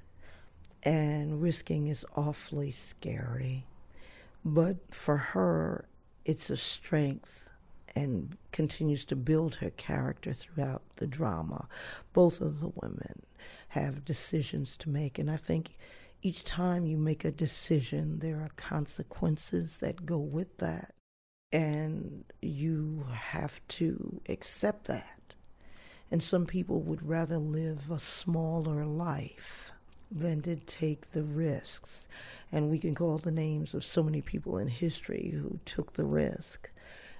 and risking is awfully scary. But for her, it's a strength and continues to build her character throughout the drama. Both of the women have decisions to make, and I think each time you make a decision, there are consequences that go with that and you have to accept that. And some people would rather live a smaller life than to take the risks. And we can call the names of so many people in history who took the risk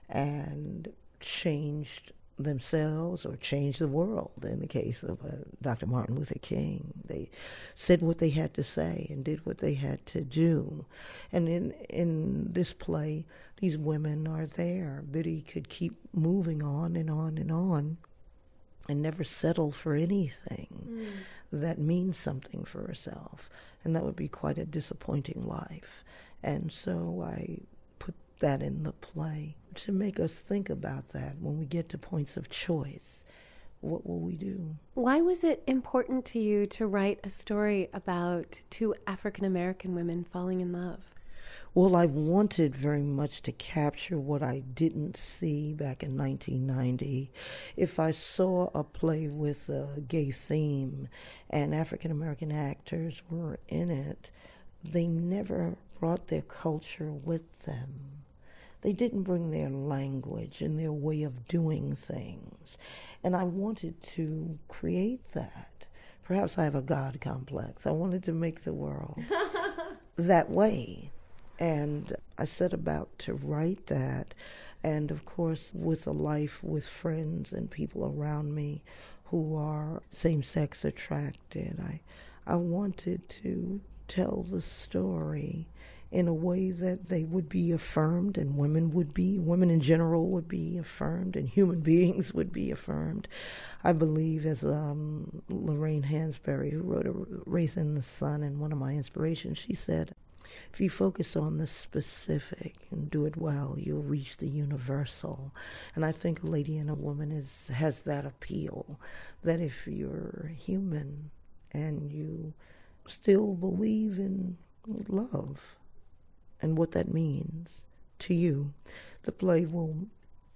and changed themselves or change the world. In the case of uh, Dr. Martin Luther King, they said what they had to say and did what they had to do. And in in this play, these women are there. Biddy could keep moving on and on and on, and never settle for anything mm. that means something for herself. And that would be quite a disappointing life. And so I that in the play to make us think about that when we get to points of choice. What will we do? Why was it important to you to write a story about two African American women falling in love? Well, I wanted very much to capture what I didn't see back in 1990. If I saw a play with a gay theme and African American actors were in it, they never brought their culture with them. They didn't bring their language and their way of doing things. And I wanted to create that. Perhaps I have a God complex. I wanted to make the world that way. And I set about to write that. And of course, with a life with friends and people around me who are same sex attracted, I, I wanted to tell the story in a way that they would be affirmed and women would be, women in general would be affirmed and human beings would be affirmed. I believe, as um, Lorraine Hansberry, who wrote a Raisin in the Sun and one of my inspirations, she said, if you focus on the specific and do it well, you'll reach the universal. And I think a lady and a woman is has that appeal that if you're human and you still believe in love and what that means to you, the play will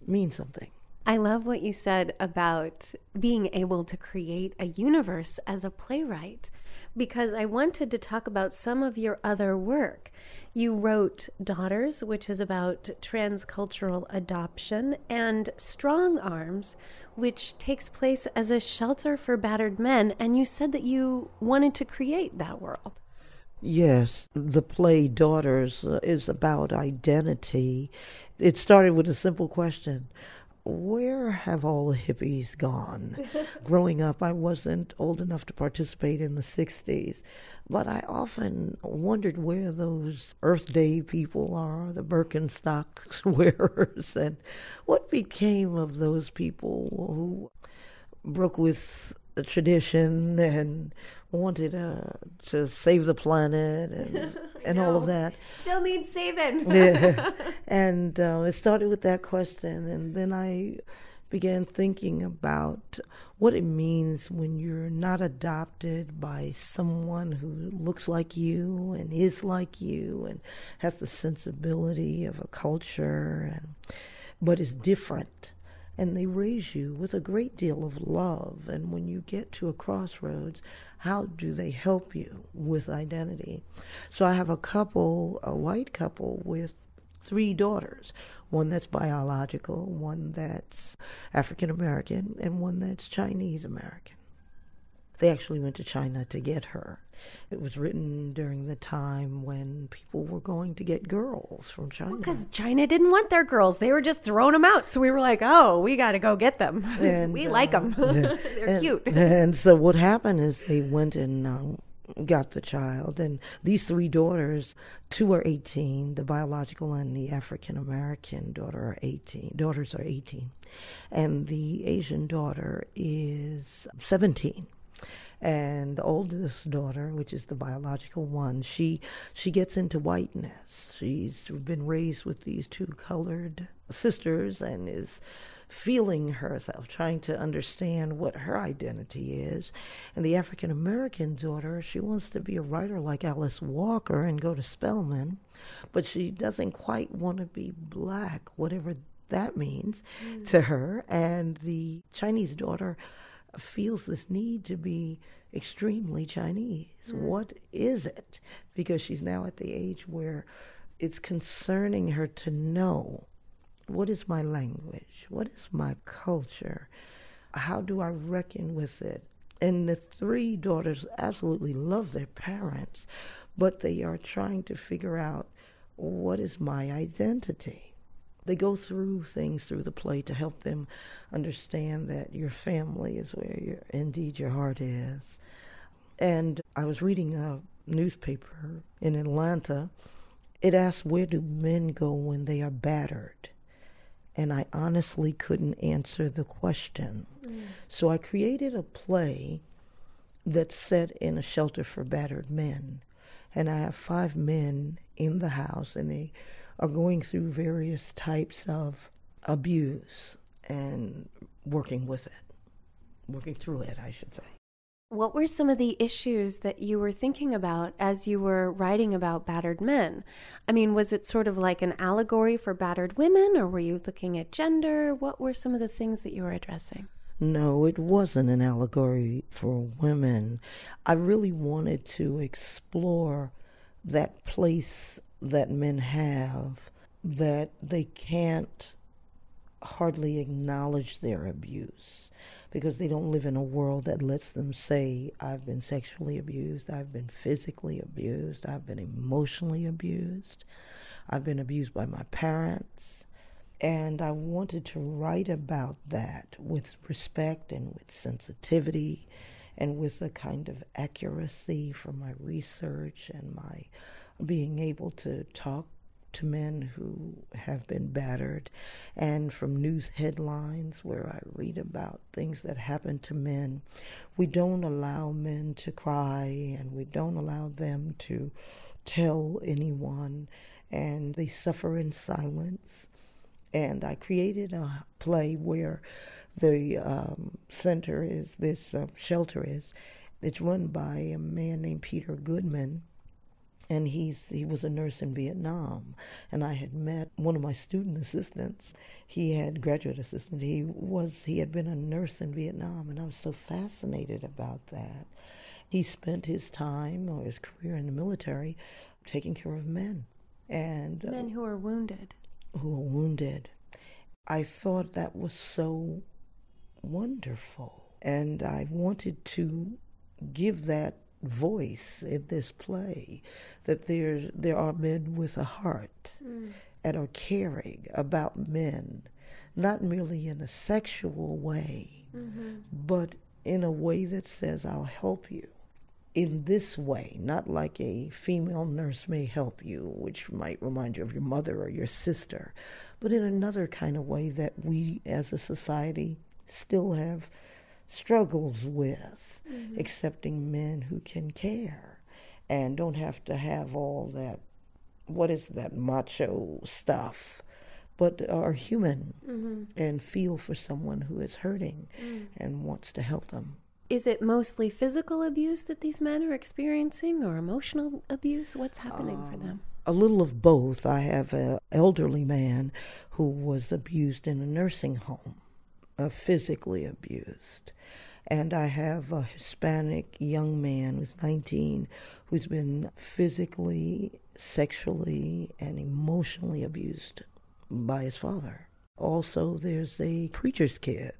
mean something. I love what you said about being able to create a universe as a playwright because I wanted to talk about some of your other work. You wrote Daughters, which is about transcultural adoption, and Strong Arms, which takes place as a shelter for battered men. And you said that you wanted to create that world. Yes, the play Daughters uh, is about identity. It started with a simple question where have all the hippies gone? Growing up, I wasn't old enough to participate in the 60s, but I often wondered where those Earth Day people are, the Birkenstock wearers, and what became of those people who broke with tradition and wanted uh, to save the planet and, and all of that. Still needs saving. yeah. And uh, it started with that question, and then I began thinking about what it means when you're not adopted by someone who looks like you and is like you and has the sensibility of a culture and but is different. And they raise you with a great deal of love. And when you get to a crossroads, how do they help you with identity? So I have a couple, a white couple with three daughters one that's biological, one that's African American, and one that's Chinese American. They actually went to China to get her. It was written during the time when people were going to get girls from China. Because China didn't want their girls. They were just throwing them out. So we were like, oh, we got to go get them. And, we uh, like them. They're and, cute. And so what happened is they went and um, got the child. And these three daughters, two are 18, the biological and the African American daughter are 18. Daughters are 18. And the Asian daughter is 17 and the oldest daughter, which is the biological one, she she gets into whiteness. She's been raised with these two colored sisters and is feeling herself, trying to understand what her identity is. And the African American daughter, she wants to be a writer like Alice Walker and go to Spelman, but she doesn't quite want to be black, whatever that means mm. to her. And the Chinese daughter feels this need to be extremely Chinese. Mm. What is it? Because she's now at the age where it's concerning her to know what is my language? What is my culture? How do I reckon with it? And the three daughters absolutely love their parents, but they are trying to figure out what is my identity. They go through things through the play to help them understand that your family is where your, indeed your heart is. And I was reading a newspaper in Atlanta. It asked, Where do men go when they are battered? And I honestly couldn't answer the question. Mm. So I created a play that's set in a shelter for battered men. And I have five men in the house, and they are going through various types of abuse and working with it, working through it, I should say. What were some of the issues that you were thinking about as you were writing about battered men? I mean, was it sort of like an allegory for battered women, or were you looking at gender? What were some of the things that you were addressing? No, it wasn't an allegory for women. I really wanted to explore that place that men have that they can't hardly acknowledge their abuse because they don't live in a world that lets them say, I've been sexually abused, I've been physically abused, I've been emotionally abused, I've been abused by my parents. And I wanted to write about that with respect and with sensitivity and with a kind of accuracy from my research and my being able to talk to men who have been battered, and from news headlines where I read about things that happen to men. We don't allow men to cry, and we don't allow them to tell anyone, and they suffer in silence. And I created a play where the um, center is this uh, shelter is. It's run by a man named Peter Goodman, and he's he was a nurse in Vietnam. And I had met one of my student assistants. He had graduate assistant. He was he had been a nurse in Vietnam, and I was so fascinated about that. He spent his time or his career in the military taking care of men and uh, Men who are wounded. who are wounded. I thought that was so wonderful. And I wanted to give that voice in this play that there's, there are men with a heart mm. and are caring about men, not merely in a sexual way, mm-hmm. but in a way that says, I'll help you in this way, not like a female nurse may help you, which might remind you of your mother or your sister, but in another kind of way that we as a society still have struggles with, mm-hmm. accepting men who can care and don't have to have all that, what is that macho stuff, but are human mm-hmm. and feel for someone who is hurting mm. and wants to help them. Is it mostly physical abuse that these men are experiencing or emotional abuse? What's happening for um, them? a little of both. I have an elderly man who was abused in a nursing home, uh, physically abused. And I have a Hispanic young man who's 19 who's been physically, sexually, and emotionally abused by his father. Also, there's a preacher's kid,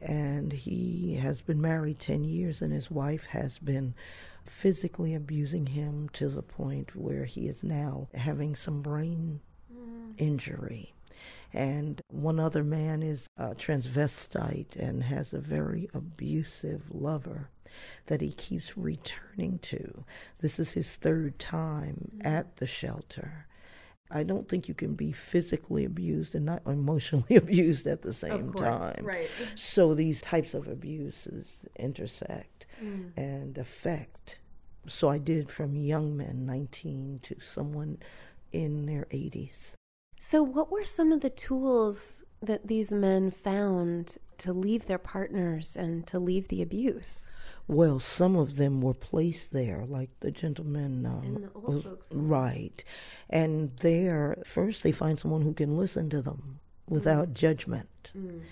and he has been married 10 years, and his wife has been physically abusing him to the point where he is now having some brain injury. And one other man is a transvestite and has a very abusive lover that he keeps returning to. This is his third time at the shelter. I don't think you can be physically abused and not emotionally abused at the same time. Right. So these types of abuses intersect mm. and affect. So I did from young men, 19, to someone in their 80s. So, what were some of the tools that these men found to leave their partners and to leave the abuse? Well, some of them were placed there, like the gentleman. Um, the old folks' right. And there, first they find someone who can listen to them without mm. judgment. Mm.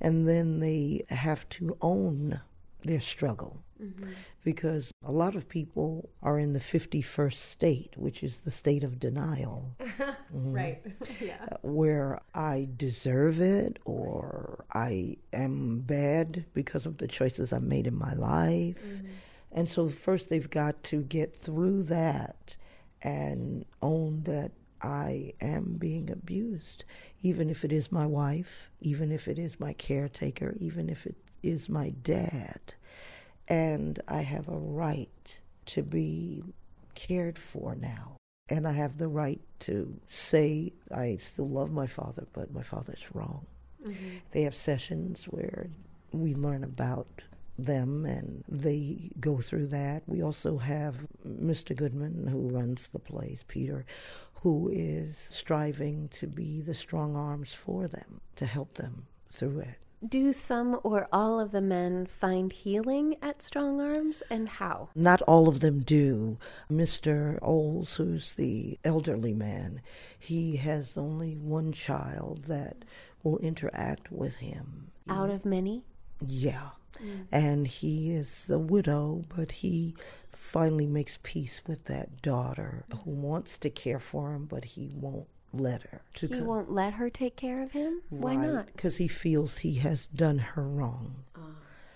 And then they have to own their struggle. Mm-hmm. Because a lot of people are in the 51st state, which is the state of denial. Mm-hmm. Right. yeah. Uh, where I deserve it or I am bad because of the choices I've made in my life. Mm-hmm. And so, first, they've got to get through that and own that I am being abused, even if it is my wife, even if it is my caretaker, even if it is my dad. And I have a right to be cared for now. And I have the right to say, I still love my father, but my father's wrong. Mm-hmm. They have sessions where we learn about them and they go through that. We also have Mr. Goodman, who runs the place, Peter, who is striving to be the strong arms for them, to help them through it. Do some or all of the men find healing at Strong Arms and how? Not all of them do. Mr. Oles, who's the elderly man, he has only one child that will interact with him. Out of many? Yeah. Mm. And he is a widow, but he finally makes peace with that daughter who wants to care for him, but he won't let her. To He won't let her take care of him? Why not? Because he feels he has done her wrong.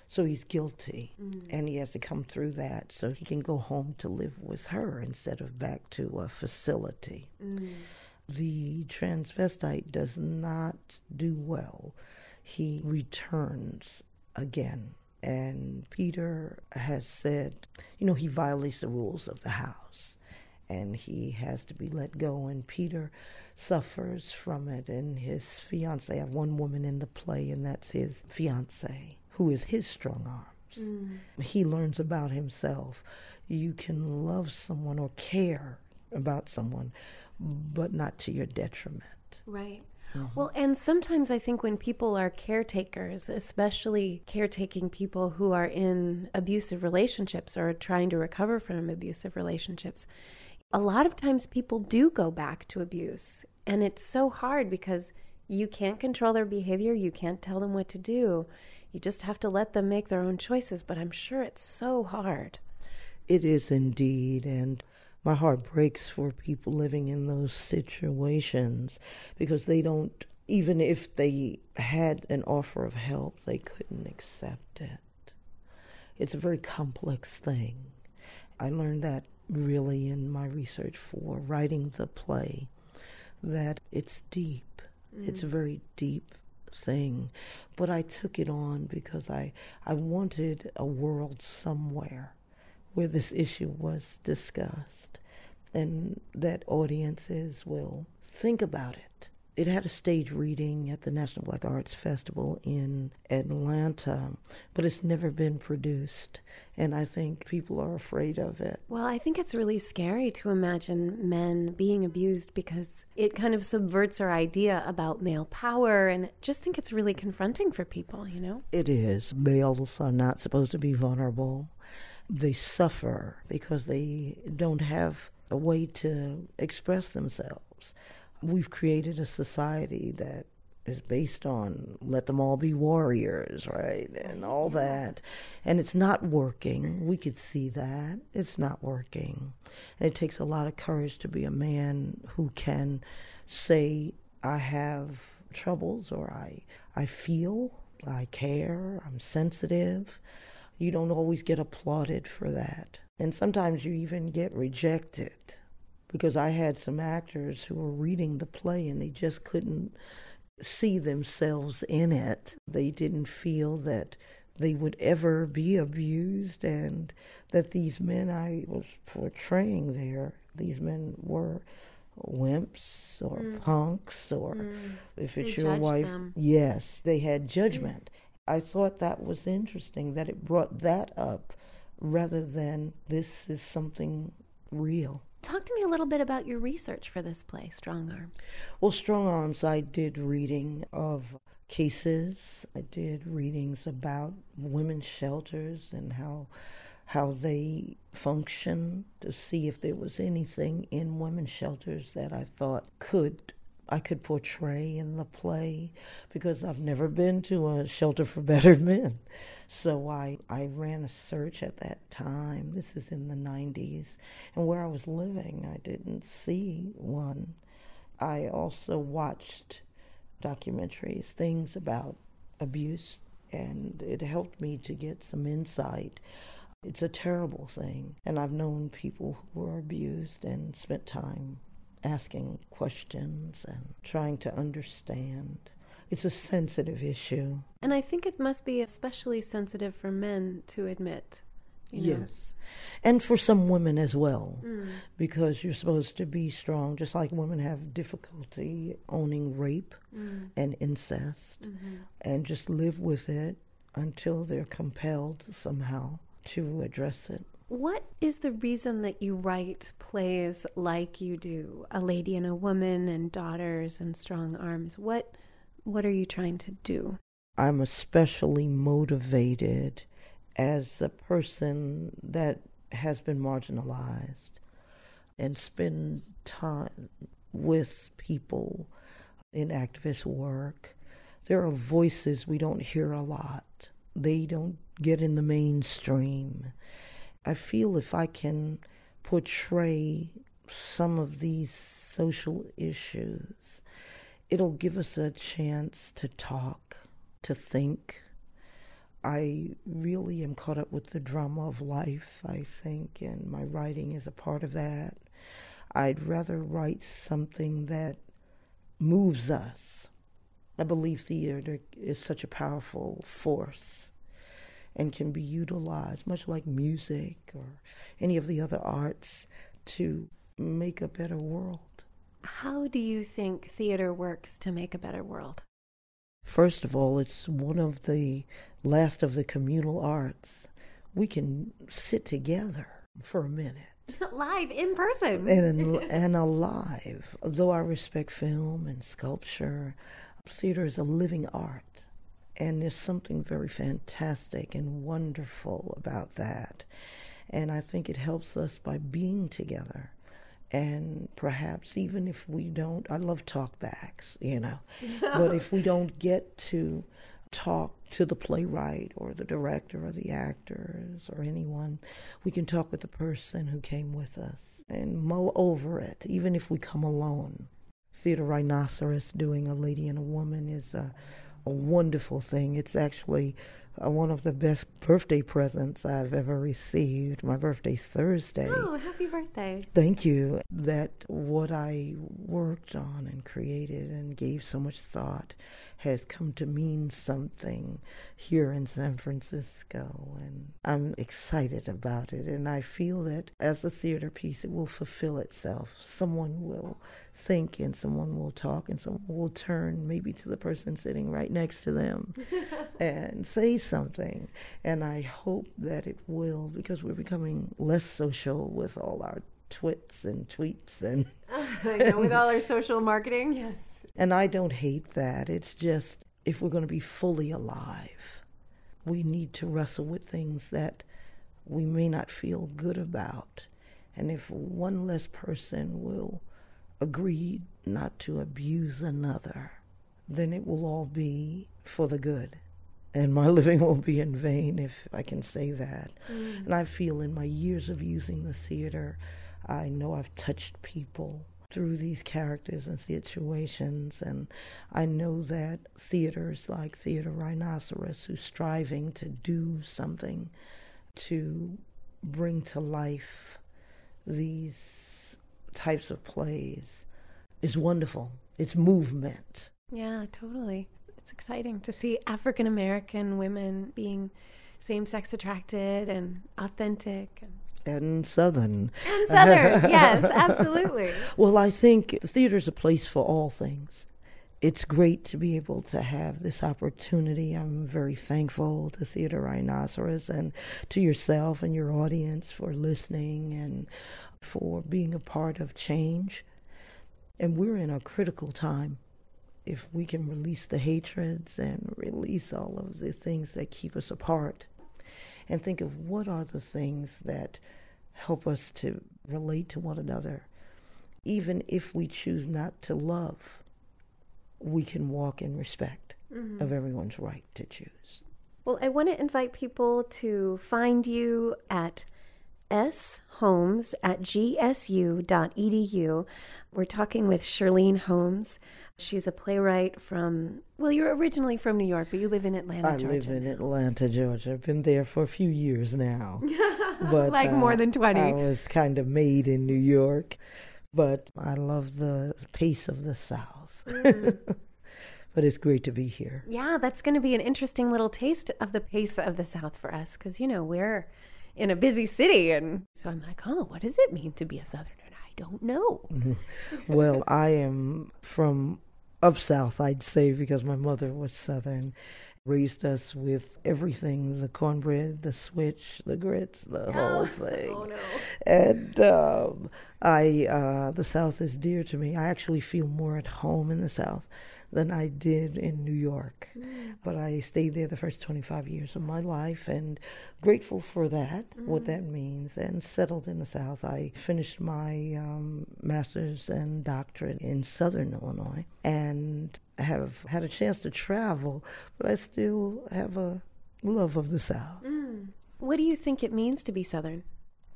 So he's guilty, Mm. and he has to come through that so he can go home to live with her instead of back to a facility. Mm. The transvestite does not do well. He returns again. And Peter has said, you know, he violates the rules of the house and he has to be let go. And Peter suffers from it. And his fiance, I have one woman in the play, and that's his fiance, who is his strong arms. Mm. He learns about himself. You can love someone or care about someone, but not to your detriment. Right. Mm-hmm. Well, and sometimes I think when people are caretakers, especially caretaking people who are in abusive relationships or trying to recover from abusive relationships, a lot of times people do go back to abuse. And it's so hard because you can't control their behavior, you can't tell them what to do. You just have to let them make their own choices, but I'm sure it's so hard. It is indeed, and my heart breaks for people living in those situations because they don't, even if they had an offer of help, they couldn't accept it. It's a very complex thing. I learned that really in my research for writing the play, that it's deep. It's a mm. very deep thing. But I took it on because I, I wanted a world somewhere where this issue was discussed and that audiences will think about it. It had a stage reading at the National Black Arts Festival in Atlanta, but it's never been produced, and I think people are afraid of it. Well, I think it's really scary to imagine men being abused because it kind of subverts our idea about male power. And just think it's really confronting for people, you know? It is. Males are not supposed to be vulnerable. They suffer because they don't have a way to express themselves. We've created a society that is based on let them all be warriors, right? And all that. And it's not working. We could see that. It's not working. And it takes a lot of courage to be a man who can say, I have troubles or I, I feel, I care, I'm sensitive. You don't always get applauded for that. And sometimes you even get rejected because I had some actors who were reading the play and they just couldn't see themselves in it. They didn't feel that they would ever be abused and that these men I was portraying there, these men were wimps or mm. punks or mm. if it's they your wife them. yes they had judgment mm. i thought that was interesting that it brought that up rather than this is something real Talk to me a little bit about your research for this play, Strong Arms. Well, Strong Arms, I did reading of cases. I did readings about women's shelters and how how they function to see if there was anything in women's shelters that I thought could I could portray in the play because I've never been to a shelter for battered men. So I, I ran a search at that time. This is in the 90s. And where I was living, I didn't see one. I also watched documentaries, things about abuse, and it helped me to get some insight it's a terrible thing. And I've known people who were abused and spent time asking questions and trying to understand. It's a sensitive issue. And I think it must be especially sensitive for men to admit. You know? Yes. And for some women as well, mm. because you're supposed to be strong, just like women have difficulty owning rape mm. and incest, mm-hmm. and just live with it until they're compelled somehow to address it. What is the reason that you write plays like you do, A Lady and a Woman and Daughters and Strong Arms? What what are you trying to do? I'm especially motivated as a person that has been marginalized and spend time with people in activist work. There are voices we don't hear a lot. They don't get in the mainstream. I feel if I can portray some of these social issues, it'll give us a chance to talk, to think. I really am caught up with the drama of life, I think, and my writing is a part of that. I'd rather write something that moves us. I believe theater is such a powerful force and can be utilized, much like music or any of the other arts, to make a better world. How do you think theater works to make a better world? First of all, it's one of the last of the communal arts. We can sit together for a minute. Live in person. And, and alive. Though I respect film and sculpture, theater is a living art. And there's something very fantastic and wonderful about that. And I think it helps us by being together. And perhaps even if we don't, I love talkbacks, you know, but if we don't get to talk to the playwright or the director or the actors or anyone, we can talk with the person who came with us and mull over it, even if we come alone. Theater Rhinoceros doing A Lady and a Woman is a a wonderful thing. It's actually uh, one of the best birthday presents I've ever received. My birthday's Thursday. Oh, happy birthday. Thank you. That what I worked on and created and gave so much thought has come to mean something here in San Francisco. And I'm excited about it. And I feel that as a theater piece, it will fulfill itself. Someone will think and someone will talk and someone will turn maybe to the person sitting right next to them and say something. And I hope that it will because we're becoming less social with all our twits and tweets and know, with all our social marketing. Yes. And I don't hate that. It's just if we're going to be fully alive, we need to wrestle with things that we may not feel good about And if one less person will agree not to abuse another, then it will all be for the good. And my living won't be in vain if I can say that. Mm. And I feel in my years of using the theater, I know I've touched people through these characters and situations. And I know that theaters like Theater Rhinoceros, who's striving to do something to bring to life these types of plays, is wonderful. It's movement. Yeah, totally. It's exciting to see African American women being same sex attracted and authentic and and Southern. And Southern, yes, absolutely. Well, I think the theater is a place for all things. It's great to be able to have this opportunity. I'm very thankful to Theater Rhinoceros and to yourself and your audience for listening and for being a part of change. And we're in a critical time. If we can release the hatreds and release all of the things that keep us apart, and think of what are the things that help us to relate to one another. Even if we choose not to love, we can walk in respect mm-hmm. of everyone's right to choose. Well, I want to invite people to find you at sholmes at gsu.edu. We're talking with Shirlene Holmes. She's a playwright from, well, you're originally from New York, but you live in Atlanta, I Georgia. live in Atlanta, Georgia. I've been there for a few years now. but like uh, more than 20. I was kind of made in New York, but I love the pace of the South. Mm. but it's great to be here. Yeah, that's going to be an interesting little taste of the pace of the South for us because, you know, we're in a busy city. And so I'm like, oh, what does it mean to be a Southerner? I don't know. well, I am from up south, I'd say, because my mother was Southern. Raised us with everything the cornbread, the switch, the grits, the whole thing. Oh, no. And um, I, uh, the South is dear to me. I actually feel more at home in the South than I did in New York. Mm. But I stayed there the first 25 years of my life and grateful for that, mm. what that means, and settled in the South. I finished my um, master's and doctorate in Southern Illinois and have had a chance to travel, but I still have a love of the South. Mm. What do you think it means to be Southern?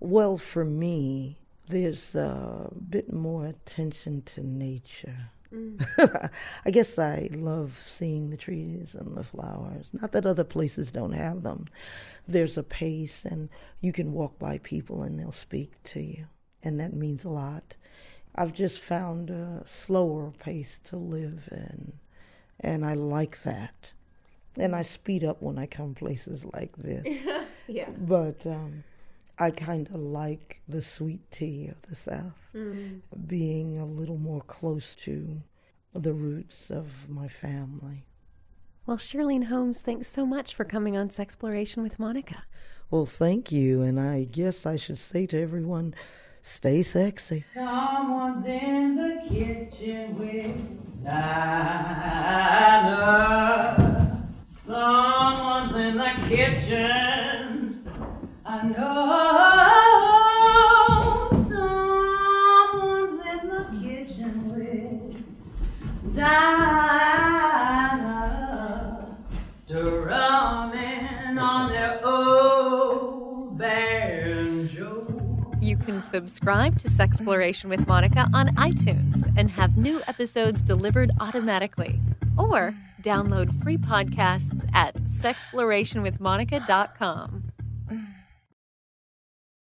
Well, for me, there's a bit more attention to nature. Mm. I guess I love seeing the trees and the flowers. Not that other places don't have them. There's a pace, and you can walk by people and they'll speak to you, and that means a lot. I've just found a slower pace to live in, and I like that. And I speed up when I come places like this. yeah. But um, I kind of like the sweet tea of the South, mm-hmm. being a little more close to the roots of my family. Well, Shirlene Holmes, thanks so much for coming on Sexploration with Monica. Well, thank you, and I guess I should say to everyone, stay sexy. Someone's in the kitchen with Dinah. Someone's in the kitchen. You can subscribe to Sexploration with Monica on iTunes and have new episodes delivered automatically. Or download free podcasts at sexplorationwithmonica.com.